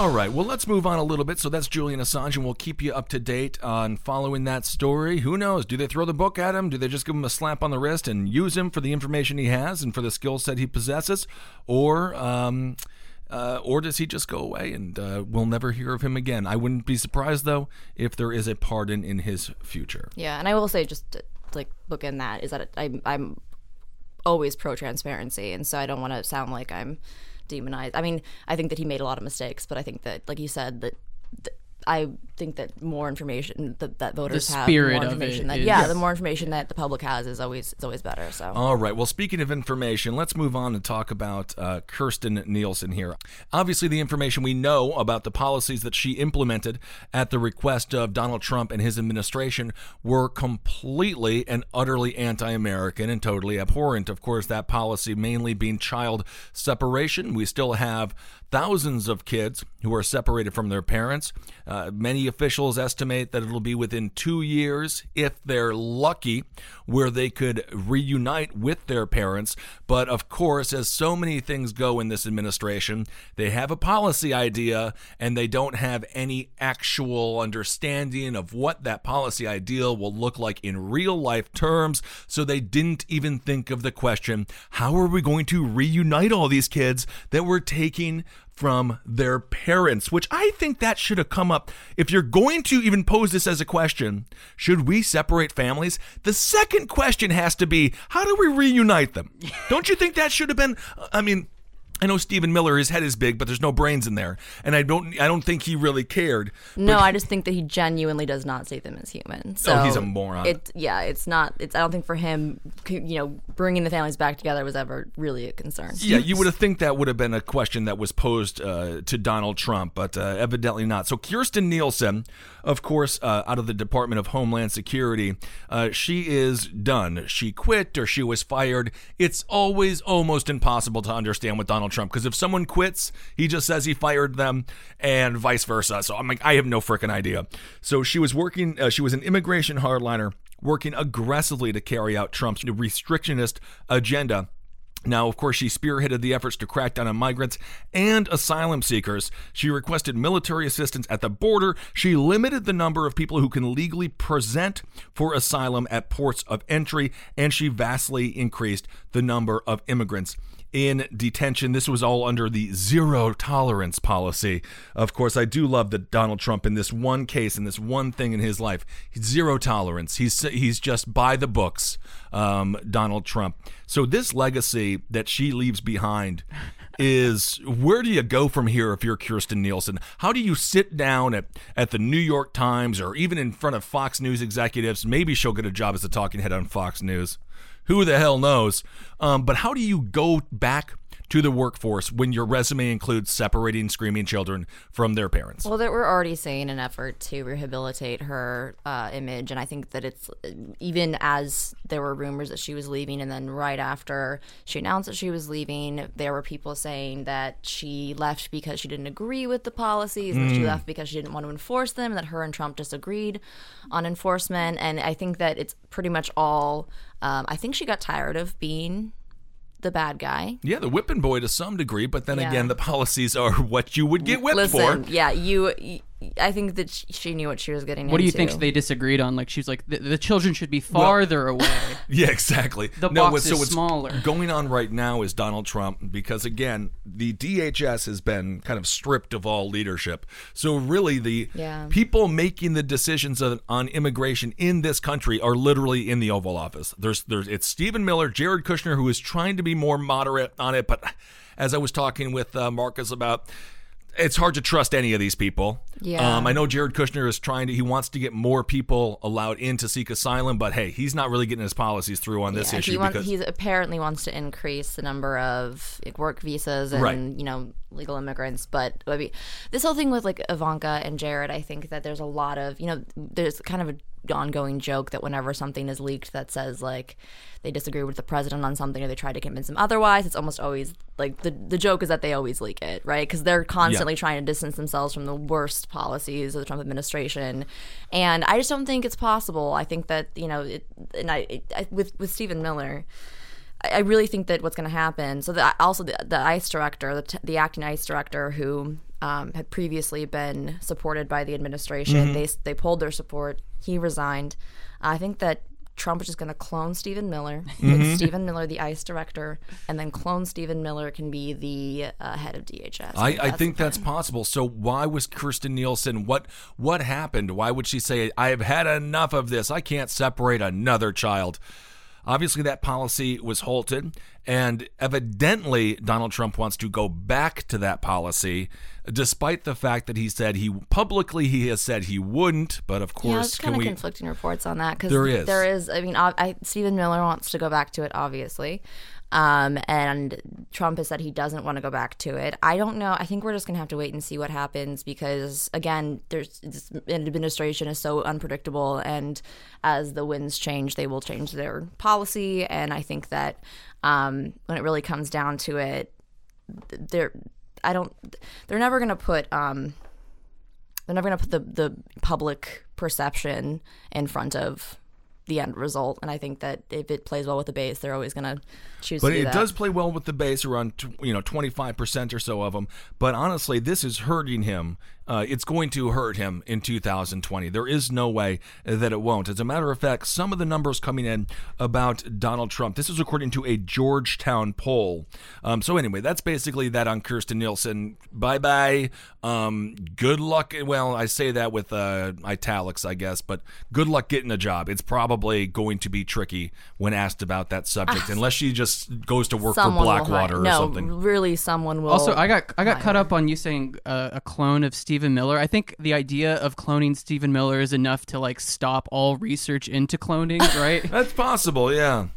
All right, well, let's move on a little bit. So that's Julian Assange, and we'll keep you up to date on following that story. Who knows? Do they throw the book at him? Do they just give him a slap on the wrist and use him for the information he has and for the skill set he possesses? Or, um, uh, or does he just go away and uh, we'll never hear of him again? I wouldn't be surprised, though, if there is a pardon in his future. Yeah, and I will say just to, like book in that is that I, I'm always pro transparency, and so I don't want to sound like I'm demonized. I mean, I think that he made a lot of mistakes, but I think that, like you said, that I think that more information that, that voters have, the spirit more of information it that is- yeah, the more information that the public has is always is always better. So All right. Well, speaking of information, let's move on and talk about uh, Kirstjen Nielsen here. Obviously, the information we know about the policies that she implemented at the request of Donald Trump and his administration were completely and utterly anti American and totally abhorrent. Of course, that policy mainly being child separation. We still have thousands of kids who are separated from their parents. Uh, many officials estimate that it'll be within two years, if they're lucky, where they could reunite with their parents. But of course, as so many things go in this administration, they have a policy idea and they don't have any actual understanding of what that policy ideal will look like in real life terms. So they didn't even think of the question how are we going to reunite all these kids that we're taking from their parents, which I think that should have come up. If you're going to even pose this as a question, should we separate families? The second question has to be, how do we reunite them? Don't you think that should have been? I mean, I know Stephen Miller, his head is big, but there's no brains in there, and I don't, I don't think he really cared. no, I just think that he genuinely does not see them as human. So Oh, he's a moron. It yeah, it's not. It's I don't think for him, you know, bringing the families back together was ever really a concern. Yeah, you would have think that would have been a question that was posed uh, to Donald Trump, but uh, evidently not. So Kirstjen Nielsen, of course, uh, out of the Department of Homeland Security, uh, she is done. She quit or she was fired. It's always almost impossible to understand what Donald Trump because if someone quits, he just says he fired them, and vice versa. So I'm like, I have no freaking idea. So she was working. Uh, she was an immigration hardliner working aggressively to carry out Trump's restrictionist agenda. Now, of course, she spearheaded the efforts to crack down on migrants and asylum seekers. She requested military assistance at the border. She limited the number of people who can legally present for asylum at ports of entry, and she vastly increased the number of immigrants in detention. This was all under the zero tolerance policy. Of course, I do love that Donald Trump in this one case, in this one thing in his life, zero tolerance. He's he's just by the books, um, Donald Trump. So this legacy that she leaves behind is where do you go from here if you're Kirstjen Nielsen? How do you sit down at, at the New York Times or even in front of Fox News executives? Maybe she'll get a job as a talking head on Fox News who the hell knows? Um, but how do you go back to the workforce when your resume includes separating screaming children from their parents? Well, that we're already seeing an effort to rehabilitate her uh, image, and I think that it's even as there were rumors that she was leaving, and then right after she announced that she was leaving, there were people saying that she left because she didn't agree with the policies, and that she left because she didn't want to enforce them, that her and Trump disagreed on enforcement. And I think that it's pretty much all. Um, I think she got tired of being the bad guy. Yeah, the whipping boy to some degree, but then Yeah. again, the policies are what you would get whipped Listen, for. yeah, you, I think that she knew what she was getting What do you into. think they disagreed on? Like she's like the, the children should be farther away. Yeah, exactly. The no, box what's- so is what's smaller. Going on right now is Donald Trump because again, the DHS has been kind of stripped of all leadership. So really, the Yeah. people making the decisions on, on immigration in this country are literally in the Oval Office. There's, there's, it's Stephen Miller, Jared Kushner, who is trying to be more moderate on it, but as I was talking with uh, Marcus about. It's hard to trust any of these people. Yeah. Um, I know Jared Kushner is trying to, he wants to get more people allowed in to seek asylum, but hey, he's not really getting his policies through on this Yeah, issue he wants, because he apparently wants to increase the number of like, work visas and Right. you know legal immigrants. But I mean, this whole thing with like Ivanka and Jared, I think that there's a lot of you know there's kind of a ongoing joke that whenever something is leaked that says like they disagree with the president on something or they try to convince him otherwise, it's almost always like the the joke is that they always leak it, right? Because they're constantly trying to distance themselves from the worst policies of the Trump administration, and I just don't think it's possible. I think that you know, it, and I, it, I with with Stephen Miller. I really think that what's going to happen. So the, also the, the ICE director, the, t- the acting ICE director, who um, had previously been supported by the administration, they they pulled their support. He resigned. I think that Trump is just going to clone Stephen Miller, make Stephen Miller the ICE director, and then clone Stephen Miller can be the uh, head of DHS. I, I think that's possible. So why was Kirstjen Nielsen? What what happened? Why would she say, "I have had enough of this. I can't separate another child"? Obviously, that policy was halted, and evidently, Donald Trump wants to go back to that policy, despite the fact that he said he publicly he has said he wouldn't. But of Yeah, course, there's can kind of we? conflicting reports on that because There is. There is. I mean, I, I, Stephen Miller wants to go back to it, obviously, um, and Trump has said he doesn't want to go back to it. I don't know. I think we're just gonna have to wait and see what happens because, again, there's this administration is so unpredictable, and as the winds change, they will change their policy. And I think that um, when it really comes down to it, they're I don't. They're never gonna put. Um, they're never going to put the, the public perception in front of the end result. And I think that if it plays well with the base, they're always going to choose But to do it that. does play well with the base, around you know twenty five percent or so of them. But honestly, this is hurting him. Uh, it's going to hurt him in 2020. There is no way that it won't. As a matter of fact, some of the numbers coming in about Donald Trump. This is according to a Georgetown poll. Um, so anyway, that's basically that on Kirstjen Nielsen. Bye bye. Um, good luck. Well, I say that with uh, italics, I guess, but good luck getting a job. It's probably probably going to be tricky when asked about that subject, unless she just goes to work for. Someone will Blackwater hire- or something. really, someone will. Also, I got I got hire caught up on you saying uh, a clone of Stephen Miller. I think the idea of cloning Stephen Miller is enough to like stop all research into cloning, right? That's possible, yeah.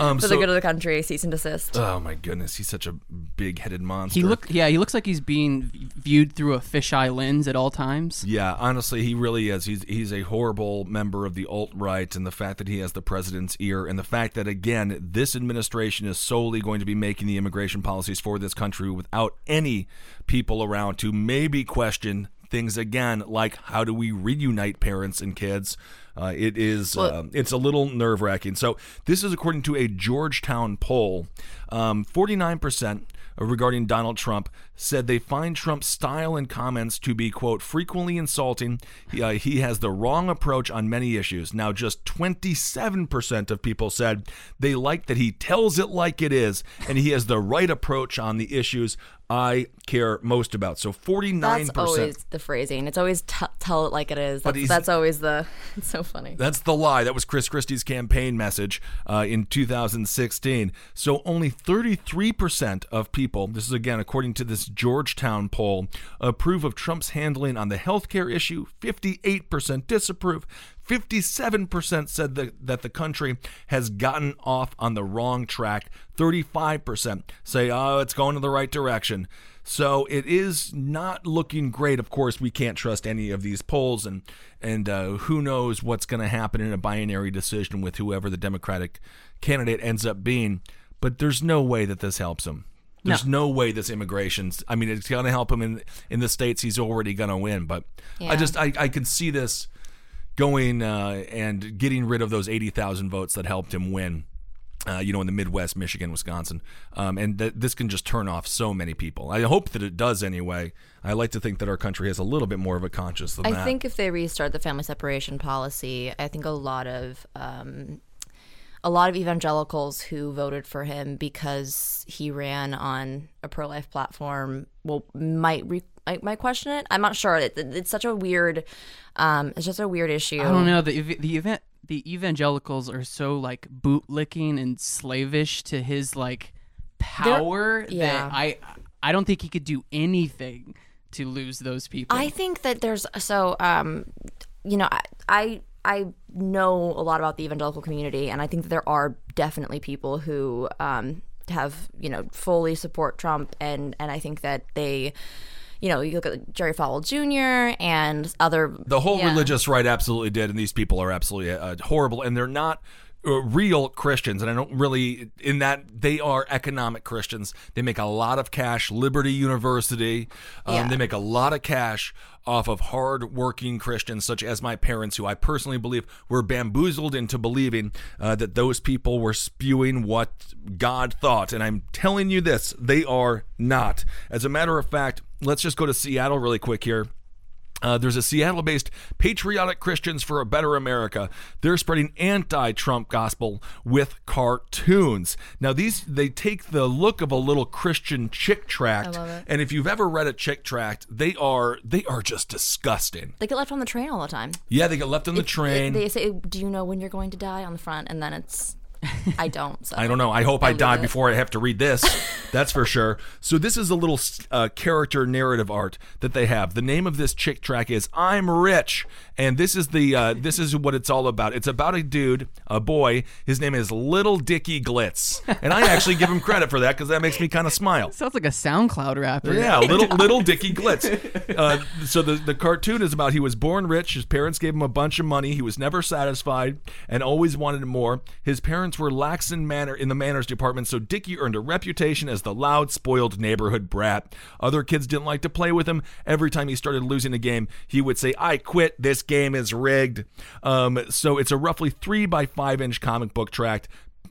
Um, for so, the good of the country, cease and desist. oh my goodness, he's such a big-headed monster. he look yeah, he looks like he's being viewed through a fisheye lens at all times. Yeah, honestly, he really is. He's he's a horrible member of the alt right, and the fact that he has the president's ear, and the fact that again, this administration is solely going to be making the immigration policies for this country without any people around to maybe question things again, like how do we reunite parents and kids. Uh, it is um, it's a little nerve wracking. So this is according to a Georgetown poll. Um, Forty nine percent regarding Donald Trump said they find Trump's style and comments to be, quote, frequently insulting. He, uh, he has the wrong approach on many issues. Now, just 27% of people said they like that he tells it like it is and he has the right approach on the issues I care most about. So 49%. That's always the phrasing. It's always t- tell it like it is. That's, that's always the. It's so funny. That's the lie. That was Chris Christie's campaign message uh, in 2016. So only 33% of people, this is again according to this Georgetown poll, approve of Trump's handling on the healthcare issue. 58% disapprove. 57% said that, that the country has gotten off on the wrong track. 35% say, oh, it's going in the right direction. So it is not looking great. Of course, we can't trust any of these polls, and and uh, who knows what's going to happen in a binary decision with whoever the Democratic candidate ends up being. But there's no way that this helps him. There's no, way this immigration. I mean, it's going to help him in in the states he's already going to win. But I just I, I can see this going uh, and getting rid of those eighty thousand votes that helped him win. Uh, you know, in the Midwest, Michigan, Wisconsin, um, and that this can just turn off so many people. I hope that it does anyway. I like to think that our country has a little bit more of a conscience than I that. think if they restart the family separation policy, I think a lot of um, a lot of evangelicals who voted for him because he ran on a pro life platform well might re- might, might question it. I'm not sure. It, it- it's such a weird. Um, it's just a weird issue. I don't know the the event the evangelicals are so like bootlicking and slavish to his like power yeah. that I I don't think he could do anything to lose those people. I think that there's so um, you know, I, I I know a lot about the evangelical community, and I think that there are definitely people who um, have you know fully support Trump, and and I think that they. You know, you look at Jerry Falwell Jr. and other the whole yeah. religious right absolutely did, and these people are absolutely uh, horrible, and they're not. Uh, real Christians, and I don't really in that they are economic Christians. They make a lot of cash. Liberty University, um, Yeah. they make a lot of cash off of hard-working Christians, such as my parents, who I personally believe were bamboozled into believing uh, that those people were spewing what God thought. And I'm telling you this, they are not. As a matter of fact, let's just go to Seattle really quick here. Uh, there's a Seattle based Patriotic Christians for a Better America. They're spreading anti Trump gospel with cartoons. Now, these they take the look of a little Christian Chick tract. love it. And if you've ever read a Chick tract, they are they are just disgusting. They get left on the train all the time. Yeah, they get left on the train. They say, "Do you know when you're going to die?" on the front, and then it's, I don't. So. I don't know. I hope I, leave die it. before I have to read this. That's for sure. So this is a little uh, character narrative art that they have. The name of this Chick tract is "I'm Rich," and this is the uh, this is what it's all about. It's about a dude, a boy. His name is Little Dicky Glitz, and I actually give him credit for that because that makes me kind of smile. Sounds like a SoundCloud rapper. Yeah, little little Dicky Glitz. Uh, so the the cartoon is about he was born rich. His parents gave him a bunch of money. He was never satisfied and always wanted more. His parents were lax in manner in the manners department, so Dicky earned a reputation as the loud, spoiled neighborhood brat. Other kids didn't like to play with him. Every time he started losing a game, he would say, "I quit. This game is rigged." Um, so it's a roughly three by five inch comic book tract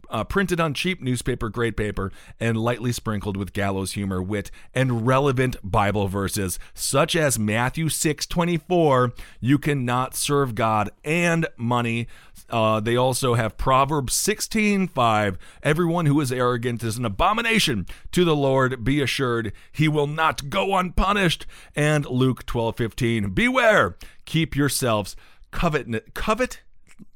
uh, printed on cheap newspaper grade paper and lightly sprinkled with gallows humor, wit, and relevant Bible verses, such as Matthew 6:24, "You cannot serve God and money." Uh, they also have Proverbs 16:5, "Everyone who is arrogant is an abomination to the Lord. Be assured, he will not go unpunished." And Luke 12:15, "Beware, keep yourselves covet covet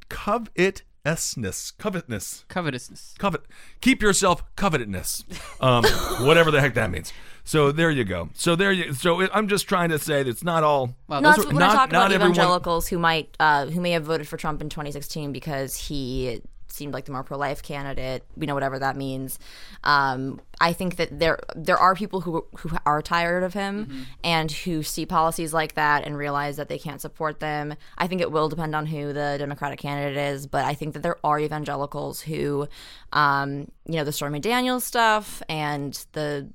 covet covetousness, covetousness, Covetousness. covet. Keep yourself covetousness, um, whatever the heck that means. So there you go. So there you. So it, I'm just trying to say that it's not all. Wow, No, those that's were- when I not- talk about not everyone- evangelicals who might, uh, who may have voted for Trump in 2016 because he seemed like the more pro-life candidate. You know, whatever that means. Um, I think that there there are people who who are tired of him Mm-hmm. and who see policies like that and realize that they can't support them. I think it will depend on who the Democratic candidate is, but I think that there are evangelicals who, um, you know, the Stormy Daniels stuff and the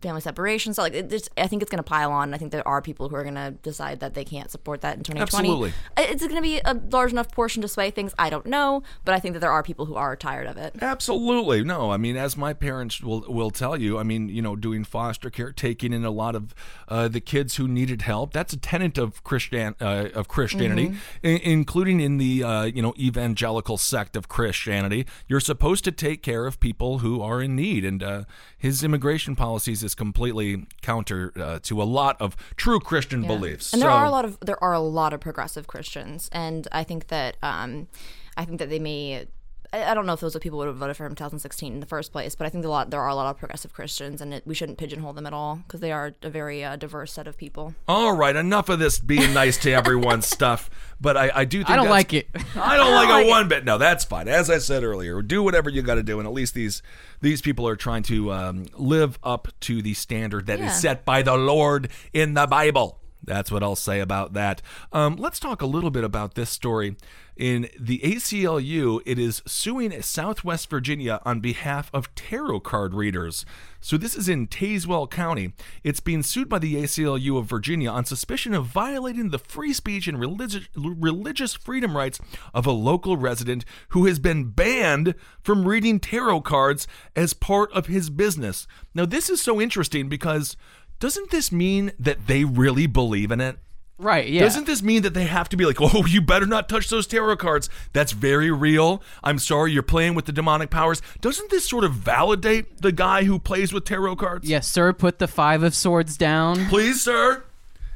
family separation. So like, it, I think it's going to pile on. I think there are people who are going to decide that they can't support that in 2020. Absolutely. It's going to be a large enough portion to sway things. I don't know, but I think that there are people who are tired of it. Absolutely. No, I mean, as my parents will will tell you, I mean, you know, doing foster care, taking in a lot of uh, the kids who needed help. That's a tenet of Christian uh, of Christianity, i- including in the uh, you know evangelical sect of Christianity. You're supposed to take care of people who are in need, and uh, his immigration policies is completely counter uh, to a lot of true Christian beliefs. And there are a lot of there are a lot of progressive Christians, and I think that um, I think that they may. I I don't know if those are people who would have voted for him in 2016 in the first place, but I think a lot there are a lot of progressive Christians, and it, we shouldn't pigeonhole them at all because they are a very uh, diverse set of people. All right, enough of this being nice to everyone stuff. But I, I do think I don't like it. I don't like it one bit. No, that's fine. As I said earlier, do whatever you got to do, and at least these these people are trying to um, live up to the standard that is Yeah. set by the Lord in the Bible. That's what I'll say about that. Um, let's talk a little bit about this story. In the ACLU, it is suing Southwest Virginia on behalf of tarot card readers. So this is in Tazewell County. It's being sued by the ACLU of Virginia on suspicion of violating the free speech and religious religious freedom rights of a local resident who has been banned from reading tarot cards as part of his business. Now this is so interesting because doesn't this mean that they really believe in it? Right. Yeah. Doesn't this mean that they have to be like, oh, you better not touch those tarot cards? That's very real. I'm sorry, you're playing with the demonic powers. Doesn't this sort of validate the guy who plays with tarot cards? yes, sir. Put the five of swords down. Please, sir.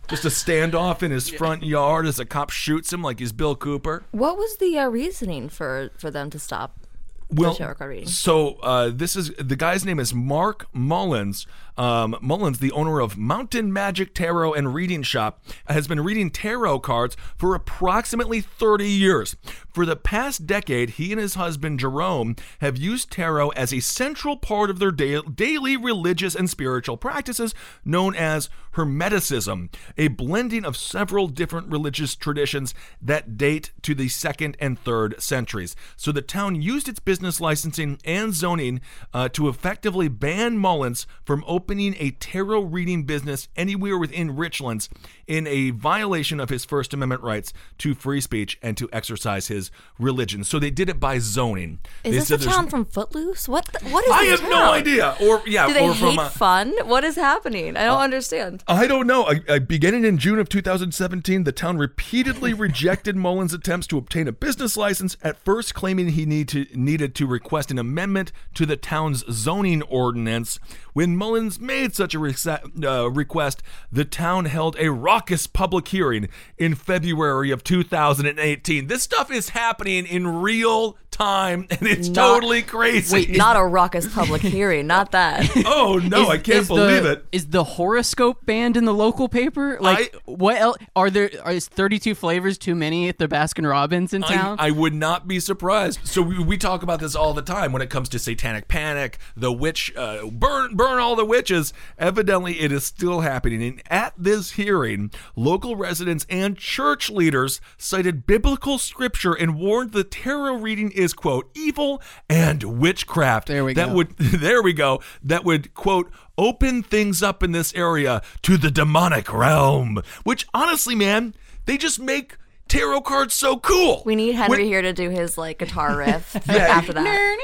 Just a standoff in his front yard as a cop shoots him like he's Bill Cooper. What was the uh, reasoning for for them to stop Well, tarot card reading? so uh, this is the guy's name is Mark Mullins. Um, Mullins, the owner of Mountain Magic Tarot and Reading Shop, has been reading tarot cards for approximately 30 years. For the past decade, he and his husband Jerome have used tarot as a central part of their da- daily religious and spiritual practices, known as Hermeticism, a blending of several different religious traditions that date to the second and third centuries. So the town used its business licensing and zoning uh, to effectively ban Mullins from opening a tarot reading business anywhere within Richlands in a violation of his First Amendment rights to free speech and to exercise his religion. So they did it by zoning. Is They this the town from Footloose? What the, what is I have no idea. Or yeah, Do they or from hate uh, fun? What is happening? I don't understand. I don't know. I, I, beginning in June of 2017, the town repeatedly rejected Mullins' attempts to obtain a business license, at first claiming he need to, needed to request an amendment to the town's zoning ordinance. When Mullins made such a rece- uh, request, the town held a raucous public hearing in February of 2018. This stuff is happening in real time, and it's Not- totally crazy. Wait, not a raucous public hearing, not that. oh no, Is- I can't believe the, it. Is the horoscope banned in the local paper? Like, what else? Are there? Are, is thirty-two flavors too many at the Baskin Robbins in town? I, I would not be surprised. So we, we talk about this all the time when it comes to satanic panic, the witch, uh, burn, burn all the witches. Evidently, it is still happening. And at this hearing, local residents and church leaders cited biblical scripture and warned the tarot reading is quote evil and witchcraft. There we that go. would there we go. That would quote open things up in this area to the demonic realm. Which honestly, man, they just make tarot cards so cool. We need Henry When- here to do his like guitar riff Yeah. after that.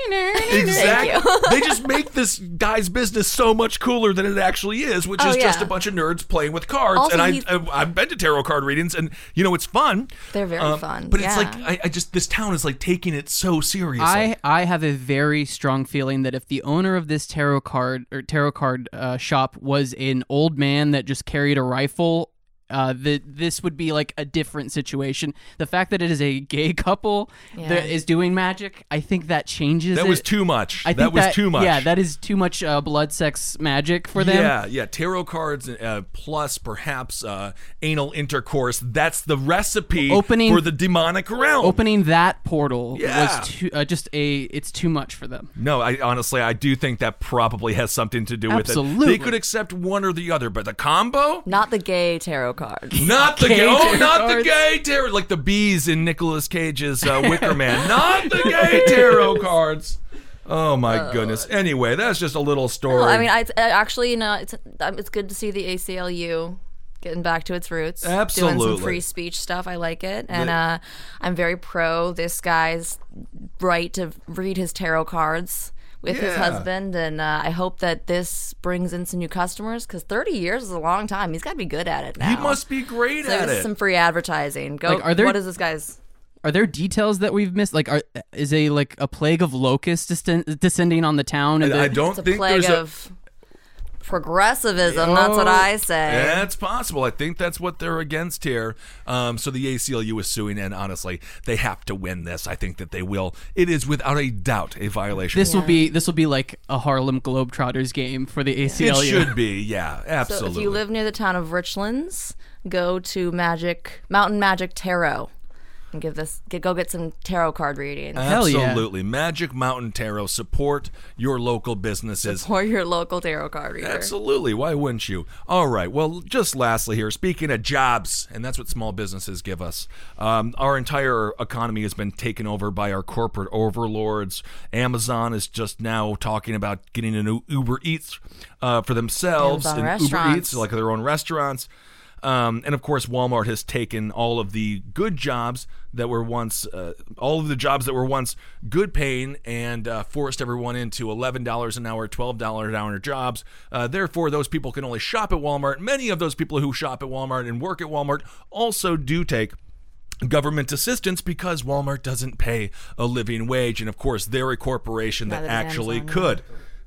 Exactly. they just make this guy's business so much cooler than it actually is, which Oh, is just a bunch of nerds playing with cards. Also, and I, I, I've been to tarot card readings, and you know it's fun. They're very Um, fun, But it's yeah. like I, I just this town is like taking it so seriously. I I have a very strong feeling that if the owner of this tarot card or tarot card uh, shop was an old man that just carried a rifle uh, that this would be like a different situation. The fact that it is a gay couple Yeah. that is doing magic, I think that changes. That it. was too much. I think that was too much. Yeah, that is too much uh, blood sex magic for them. Yeah, yeah. Tarot cards uh, plus perhaps uh, anal intercourse. That's the recipe Opening- for the demonic realm. Opening that portal Yeah. was too, uh, just a. It's too much for them. No, I honestly I do think that probably has something to do with it. Absolutely. They could accept one or the other, but the combo? Not the gay tarot cards. Not the Gay oh, not the gay tarot, like the bees in Nicolas Cage's uh, Wicker Man. not the gay tarot cards. Oh my goodness. Anyway, that's just a little story. Well, I mean, I, I actually, you know, it's um, it's good to see the ACLU getting back to its roots, doing some free speech stuff. I like it, and The- uh, I'm very pro this guy's right to read his tarot cards with his husband, and uh, I hope that this brings in some new customers because 30 years is a long time. He's got to be good at it now. he must be great So at this is it. some free advertising. Go. Like, are there- what is this guy's? Are there details that we've missed? Like, are, is a like a plague of locusts descend, descending on the town? and I the- don't It's a think plague there's a of progressivism. that's what I say. That's possible. I think that's what they're against here. Um, so the ACLU is suing, and honestly, they have to win this. I think that they will. It is without a doubt a violation. this will be this will be like a Harlem Globetrotters game for the ACLU. it should be, yeah, absolutely. So if you live near the town of Richlands, go to Magic Mountain Magic Tarot and give this get, go get some tarot card readings. Hell yeah. Absolutely. Magic Mountain Tarot. Support your local businesses. or your local tarot card reader. Absolutely. Why wouldn't you? All right. Well, just lastly here, speaking of jobs, and that's what small businesses give us. Um, our entire economy has been taken over by our corporate overlords. Amazon is just now talking about getting a new Uber Eats uh, for themselves Amazon and Uber. Eats, like their own restaurants. Um, and of course, Walmart has taken all of the good jobs that were once, uh, all of the jobs that were once good paying and uh, forced everyone into $11 an hour, $12 an hour jobs. Uh, therefore, those people can only shop at Walmart. Many of those people who shop at Walmart and work at Walmart also do take government assistance because Walmart doesn't pay a living wage. And of course, they're a corporation that does actually could.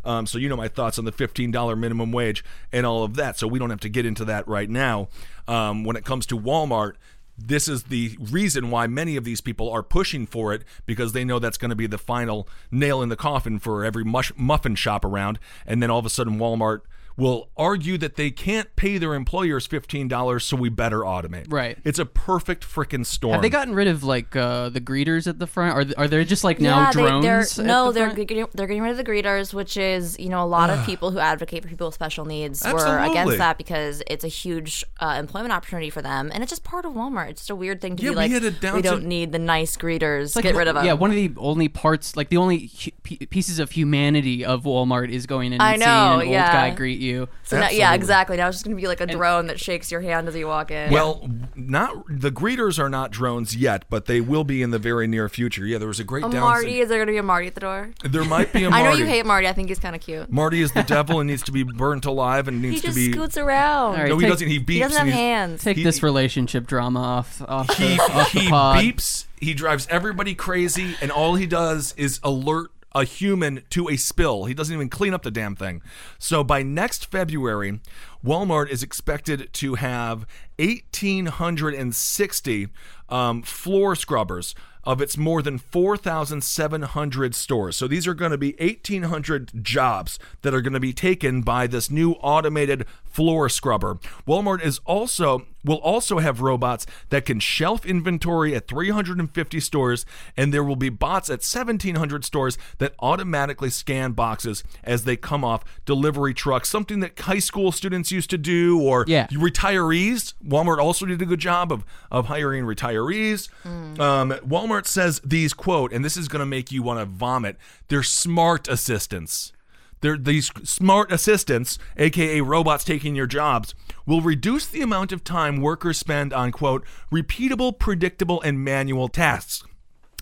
Um, so you know my thoughts on the $15 minimum wage and all of that. So we don't have to get into that right now. Um, when it comes to Walmart, this is the reason why many of these people are pushing for it because they know that's going to be the final nail in the coffin for every mush, muffin shop around. And then all of a sudden, Walmart will argue that they can't pay their employers $15, so we better automate. Right. It's a perfect freaking storm. Have they gotten rid of like uh, the greeters at the front? Are th- are there just like now yeah, drones? they, they're, no, the they're front? getting, they're getting rid of the greeters, which is you know a lot of people who advocate for people with special needs were against that because it's a huge uh, employment opportunity for them, and it's just part of Walmart. It's just a weird thing to Yeah, be we like, had it down we don't need the nice greeters. Like, Get rid of them. Yeah, one of the only parts, like the only hu- pieces of humanity of Walmart is going in and I know, seeing an yeah. old guy greet you. So now, yeah, exactly. Now it's just gonna be like a drone that shakes your hand as you walk in. Well, not the greeters are not drones yet, but they will be in the very near future. Yeah, there was a great a down. Marty, is there gonna be a Marty at the door? There might be a Marty. I know you hate Marty. I think he's kind of cute. Marty is the devil and needs to be burnt alive and He needs just to be. He just scoots around. All right, no, he take- doesn't. He beeps. He doesn't have and he's- hands. Take He- this relationship drama off off the, He, off the he pod. beeps. He drives everybody crazy, and all he does is alert a human to a spill. He doesn't even clean up the damn thing. So by next February, Walmart is expected to have 1,860 um, floor scrubbers of its more than 4,700 stores. So these are going to be 1,800 jobs that are going to be taken by this new automated floor scrubber. Walmart is also will also have robots that can shelf inventory at 350 stores and there will be bots at 1700 stores that automatically scan boxes as they come off delivery trucks. Something that high school students used to do or Yeah. retirees. Walmart also did a good job of, of hiring retirees. Um, walmart says these quote and this is going to make you want to vomit they're smart assistants they're, these smart assistants, aka robots taking your jobs, will reduce the amount of time workers spend on, quote, repeatable, predictable, and manual tasks.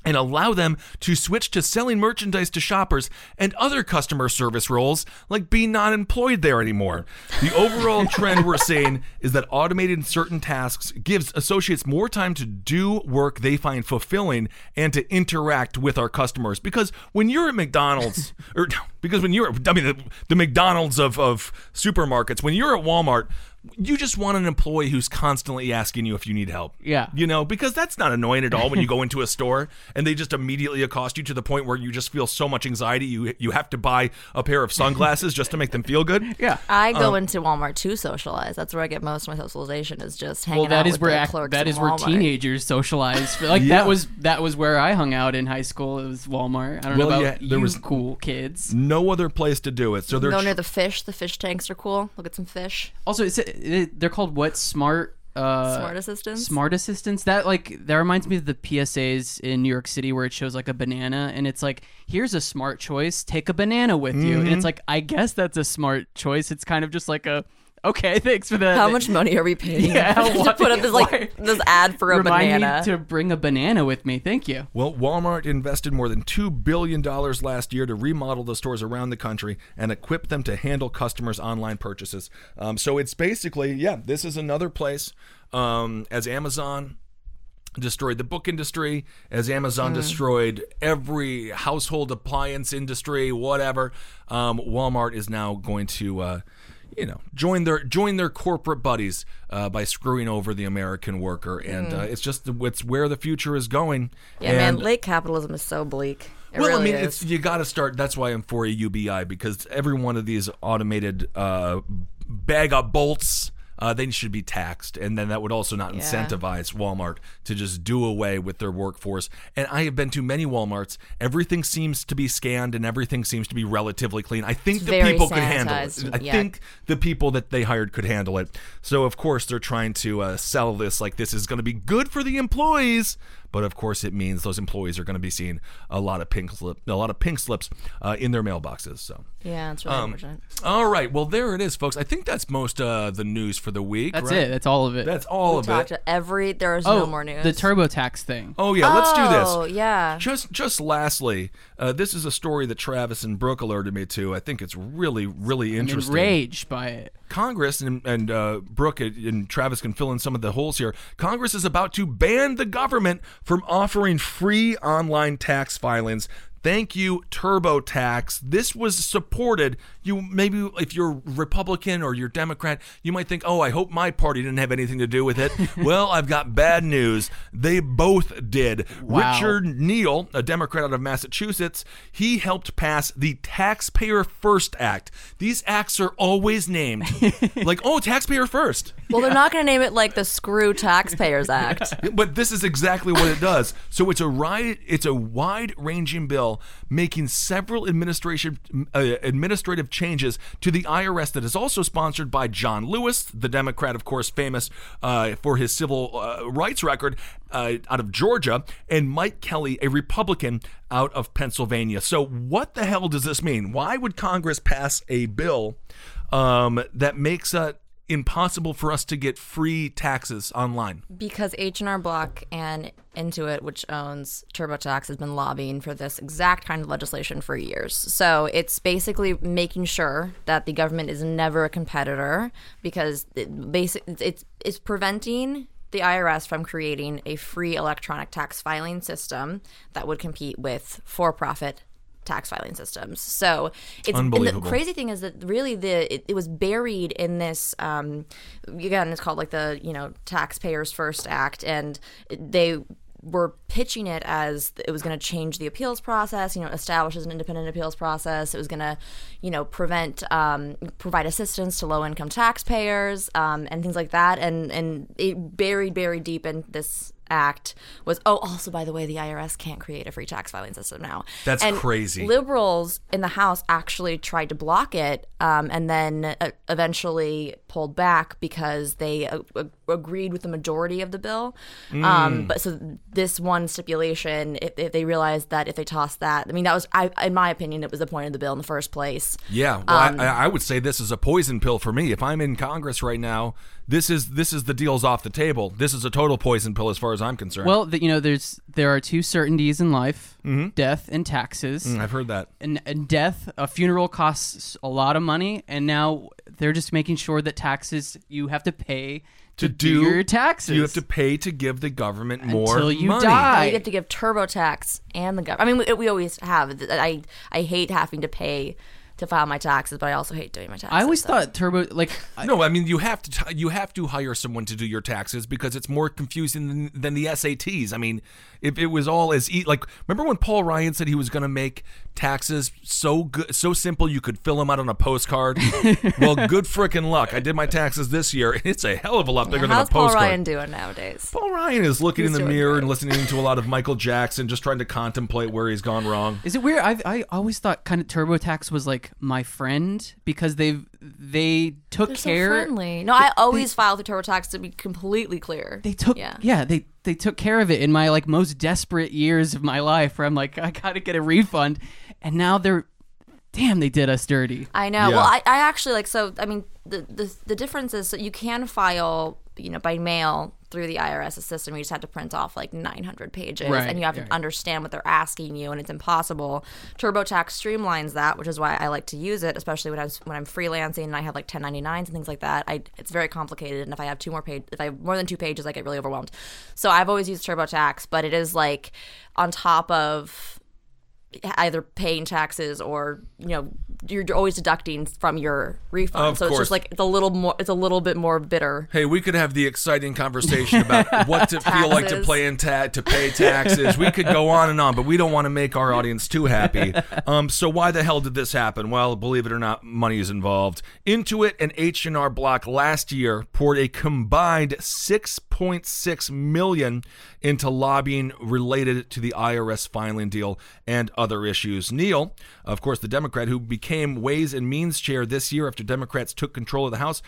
And allow them to switch to selling merchandise to shoppers and other customer service roles, like being not employed there anymore. The overall trend we're seeing is that automating certain tasks gives associates more time to do work they find fulfilling and to interact with our customers. Because when you're at McDonald's, or because when you're, I mean, the, the McDonald's of, of supermarkets, when you're at Walmart, you just want an employee who's constantly asking you if you need help. Yeah. You know, because that's not annoying at all when you go into a store and they just immediately accost you to the point where you just feel so much anxiety you you have to buy a pair of sunglasses just to make them feel good. Yeah. I Um, go into Walmart to socialize. That's where I get most of my socialization is just hanging Well, that out is with where the ac- clerks that in is where teenagers socialize. Like Yeah. that was that was where I hung out in high school. It was Walmart. I don't Well, know yeah, about there you was- cool kids. No other place to do it. So they're Go tr- near the fish. The fish tanks are cool. Look at some fish. Also, it's, it, they're called what? Smart. Uh, Smart assistants. Smart assistants. That like that reminds me of the PSAs in New York City where it shows like a banana and it's like, here's a smart choice. Take a banana with you. And Mm-hmm. it's like, I guess that's a smart choice. It's kind of just like a, okay, thanks for that. How much money are we paying Yeah, to why- put up this like why- this ad for a Remind banana? me to bring a banana with me. Thank you. Well, Walmart invested more than $2 billion last year to remodel the stores around the country and equip them to handle customers' online purchases. Um, so it's basically, yeah, this is another place um, as Amazon destroyed the book industry, as Amazon destroyed every household appliance industry, whatever. Um, Walmart is now going to. Uh, you know, join their join their corporate buddies uh, by screwing over the American worker, and uh, it's just it's where the future is going. yeah, man. And- Late capitalism is so bleak. It well, really I mean, is. it's you got to start. That's why I'm for a UBI because every one of these automated uh, bag of bolts. Uh, they should be taxed, and then that would also not Yeah. incentivize Walmart to just do away with their workforce. And I have been to many WalMarts. Everything seems to be scanned, and everything seems to be relatively clean. I think It's the people could handle it. I yeah. think the people that they hired could handle it. So of course they're trying to uh, sell this like this is going to be good for the employees. But of course, it means those employees are going to be seeing a lot of pink slip, a lot of pink slips uh, in their mailboxes. So, yeah, it's really um, unfortunate. all right, well there it is, folks. I think that's most uh, the news for the week. That's right? it. That's all of it. That's all We of talked it. every. There is oh, no more news. the TurboTax thing. Oh yeah, let's do this. Oh this. yeah. Just, just lastly, uh, this is a story that Travis and Brooke alerted me to. I think it's really, really I'm interesting. enraged by it. Congress and, and uh, Brooke and Travis can fill in some of the holes here. Congress is about to ban the government from offering free online tax filings. Thank you, TurboTax. This was supported. You maybe if you're Republican or you're Democrat, you might think, "Oh, I hope my party didn't have anything to do with it." well, I've got bad news. They both did. Wow. Richard Neal, a Democrat out of Massachusetts, he helped pass the Taxpayer First Act. These acts are always named like, "Oh, taxpayer first. Well, they're not going to name it like the Screw Taxpayers Act. But this is exactly what it does. So it's a ride, it's a wide-ranging bill making several administration uh, administrative changes to the IRS that is also sponsored by John Lewis, the Democrat, of course, famous uh, for his civil uh, rights record uh, out of Georgia, and Mike Kelly, a Republican out of Pennsylvania. So what the hell does this mean? Why would Congress pass a bill um, that makes it impossible for us to get free taxes online? because H&R Block and Intuit, which owns TurboTax, has been lobbying for this exact kind of legislation for years. So it's basically making sure that the government is never a competitor because it it's it's preventing the IRS from creating a free electronic tax filing system that would compete with for-profit tax filing systems. So it's and the crazy thing is that really the it, it was buried in this um, again it's called like the you know Taxpayers First Act, and they were pitching it as it was going to change the appeals process, you know, establish as an independent appeals process. It was going to, you know, prevent, um, provide assistance to low income taxpayers um, and things like that. And and it buried, buried deep in this act was oh also by the way the IRS can't create a free tax filing system now. That's And crazy. Liberals in the House actually tried to block it um, and then uh, eventually pulled back because they uh, agreed with the majority of the bill. Mm. Um, but so this one stipulation, if, if they realized that if they tossed that, I mean that was, I, in my opinion, it was the point of the bill in the first place. Yeah, well, I, I would say this is a poison pill for me. If I'm in Congress right now, this is this is the deal's off the table. This is a total poison pill as far as I'm concerned. Well, the, you know, there's there are two certainties in life: Mm-hmm. death and taxes. Mm, I've heard that. And, and death, a funeral costs a lot of money, and now they're just making sure that taxes you have to pay to, do, your taxes. You have to pay to give the government more Until you money. die. Now you have to give TurboTax and the government. I mean, we, we always have. I I hate having to pay to file my taxes, but I also hate doing my taxes. I always so- thought Turbo like I- No, I mean you have to t- you have to hire someone to do your taxes because it's more confusing than, than the SATs. I mean, if it was all as e- like remember when Paul Ryan said he was going to make taxes so good so simple you could fill them out on a postcard? well, good freaking luck. I did my taxes this year and it's a hell of a lot bigger How's than a postcard. How's Paul postcard. Ryan doing nowadays? Paul Ryan is looking He's in the mirror great. and listening to a lot of Michael Jackson, just trying to contemplate where he's gone wrong. Is it weird? I I always thought kind of TurboTax was like my friend because they've they took They're so care. friendly. No, I always file through TurboTax to be completely clear. they took yeah. yeah. they they took care of it in my like most desperate years of my life where I'm like I gotta get a refund, and now they're damn they did us dirty. I know. Yeah. Well, I, I actually like so. I mean, the, the the difference is so you can file, you know, by mail through the IRS system. You just have to print off like 900 pages, Right, and you have to understand what they're asking you, and it's impossible. TurboTax streamlines that, which is why I like to use it, especially when I'm when I'm freelancing and I have like 1099s and things like that. I it's very complicated, and if I have two more page, if I have more than two pages, I get really overwhelmed. So I've always used TurboTax, but it is like on top of either paying taxes or you know you're always deducting from your refund. Of so it's course. just like it's a little more. It's a little bit more bitter. Hey, we could have the exciting conversation about what to feel like to play in ta- to pay taxes. We could go on and on, but we don't want to make our audience too happy. Um, so why the hell did this happen? Well, believe it or not, money is involved. Intuit and H&R Block last year poured a combined 6.6 million into lobbying related to the IRS filing deal and other issues. Neal, of course, the Democrat who became Ways and Means chair this year after Democrats took control of the House,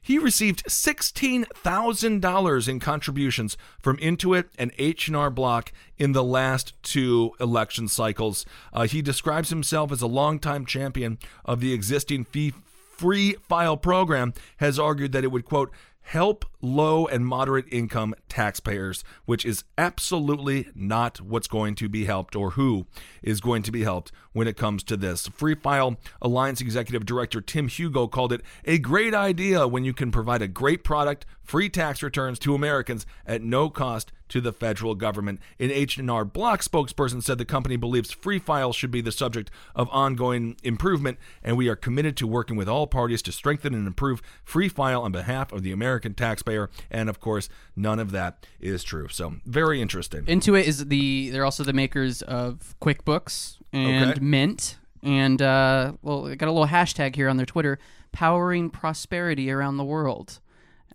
he received $16,000 in contributions from Intuit and H&R Block in the last two election cycles. Uh, he describes himself as a longtime champion of the existing fee free file program, has argued that it would, quote, help low and moderate income taxpayers, which is absolutely not what's going to be helped or who is going to be helped when it comes to this. Free File Alliance Executive Director Tim Hugo called it a great idea when you can provide a great product, free tax returns to Americans at no cost to the federal government. An H&R Block spokesperson said the company believes Free File should be the subject of ongoing improvement, and we are committed to working with all parties to strengthen and improve Free File on behalf of the American taxpayer. And of course, none of that is true. So very interesting. Intuit is the they're also the makers of QuickBooks and Okay. Mint and uh, well, I got a little hashtag here on their Twitter, powering prosperity around the world.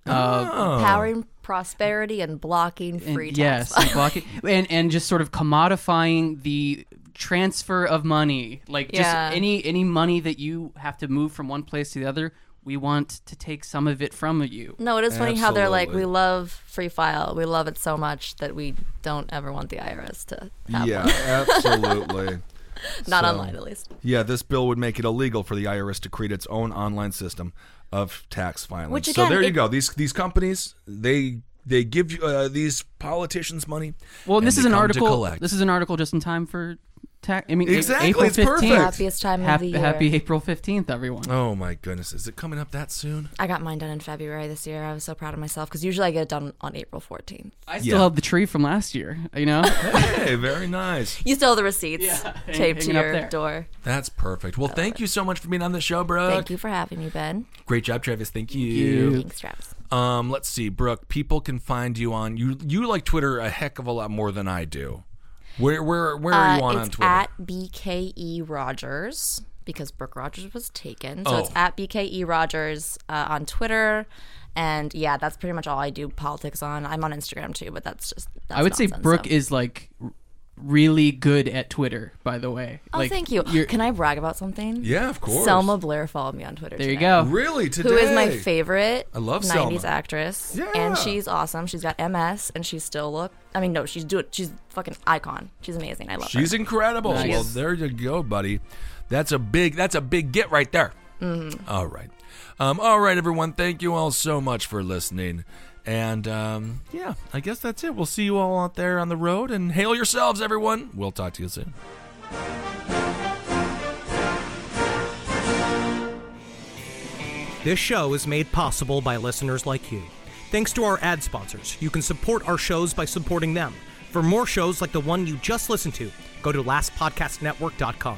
Oh. Powering prosperity and blocking And- free tax. yes, and, blocking, and and just sort of commodifying the transfer of money, like just Yeah. any any money that you have to move from one place to the other. We want to take some of it from you. No, it is funny how they're like, we love free file. We love it so much that we don't ever want the IRS to have Yeah, absolutely. Not So- online, at least. Yeah, this bill would make it illegal for the IRS to create its own online system of tax filing. Which, so again, there you go. These these companies they they give you, uh, these politicians money. Well, and this they is an article. This is an article just in time for tax. I mean, Exactly, April it's perfect. 15th. Happiest time of Happy, the year. happy April fifteenth, everyone. Oh my goodness, is it coming up that soon? I got mine done in February this year. I was so proud of myself because usually I get it done on April 14th. I still Yeah. have the tree from last year. You know. Hey, very nice. You still have the receipts hang- taped to hanging up your door. That's perfect. Well, thank you so much for being on the show, Brooke. Thank you for having me, Ben. Great job, Travis. Thank you. you. Thanks, Travis. Um, let's see, Brooke. People can find you on you. You like Twitter a heck of a lot more than I do. Where where where are you Uh, on it's on Twitter? at BKE Rogers because Brooke Rogers was taken. So it's Oh. at BKE Rogers uh, on Twitter. And yeah, that's pretty much all I do politics on. I'm on Instagram too, but that's just. That's I would say Brooke so. is like r- really good at Twitter. By the way. Oh, like, thank you. Can I brag about something? Yeah, of course. Selma Blair followed me on Twitter. There you go. Really today? Who is my favorite I love 90s Selma. actress. Yeah. And she's awesome. She's got MS and she's still look I mean no, she's doing. she's fucking icon. She's amazing. I love She's her. incredible. Nice. Well, there you go, buddy. That's a big. That's a big get right there. Mm-hmm. All right, um, all right, everyone. Thank you all so much for listening. And um, yeah, I guess that's it. We'll see you all out there on the road and hail yourselves, everyone. We'll talk to you soon. This show is made possible by listeners like you. Thanks to our ad sponsors, you can support our shows by supporting them. For more shows like the one you just listened to, go to lastpodcastnetwork.com.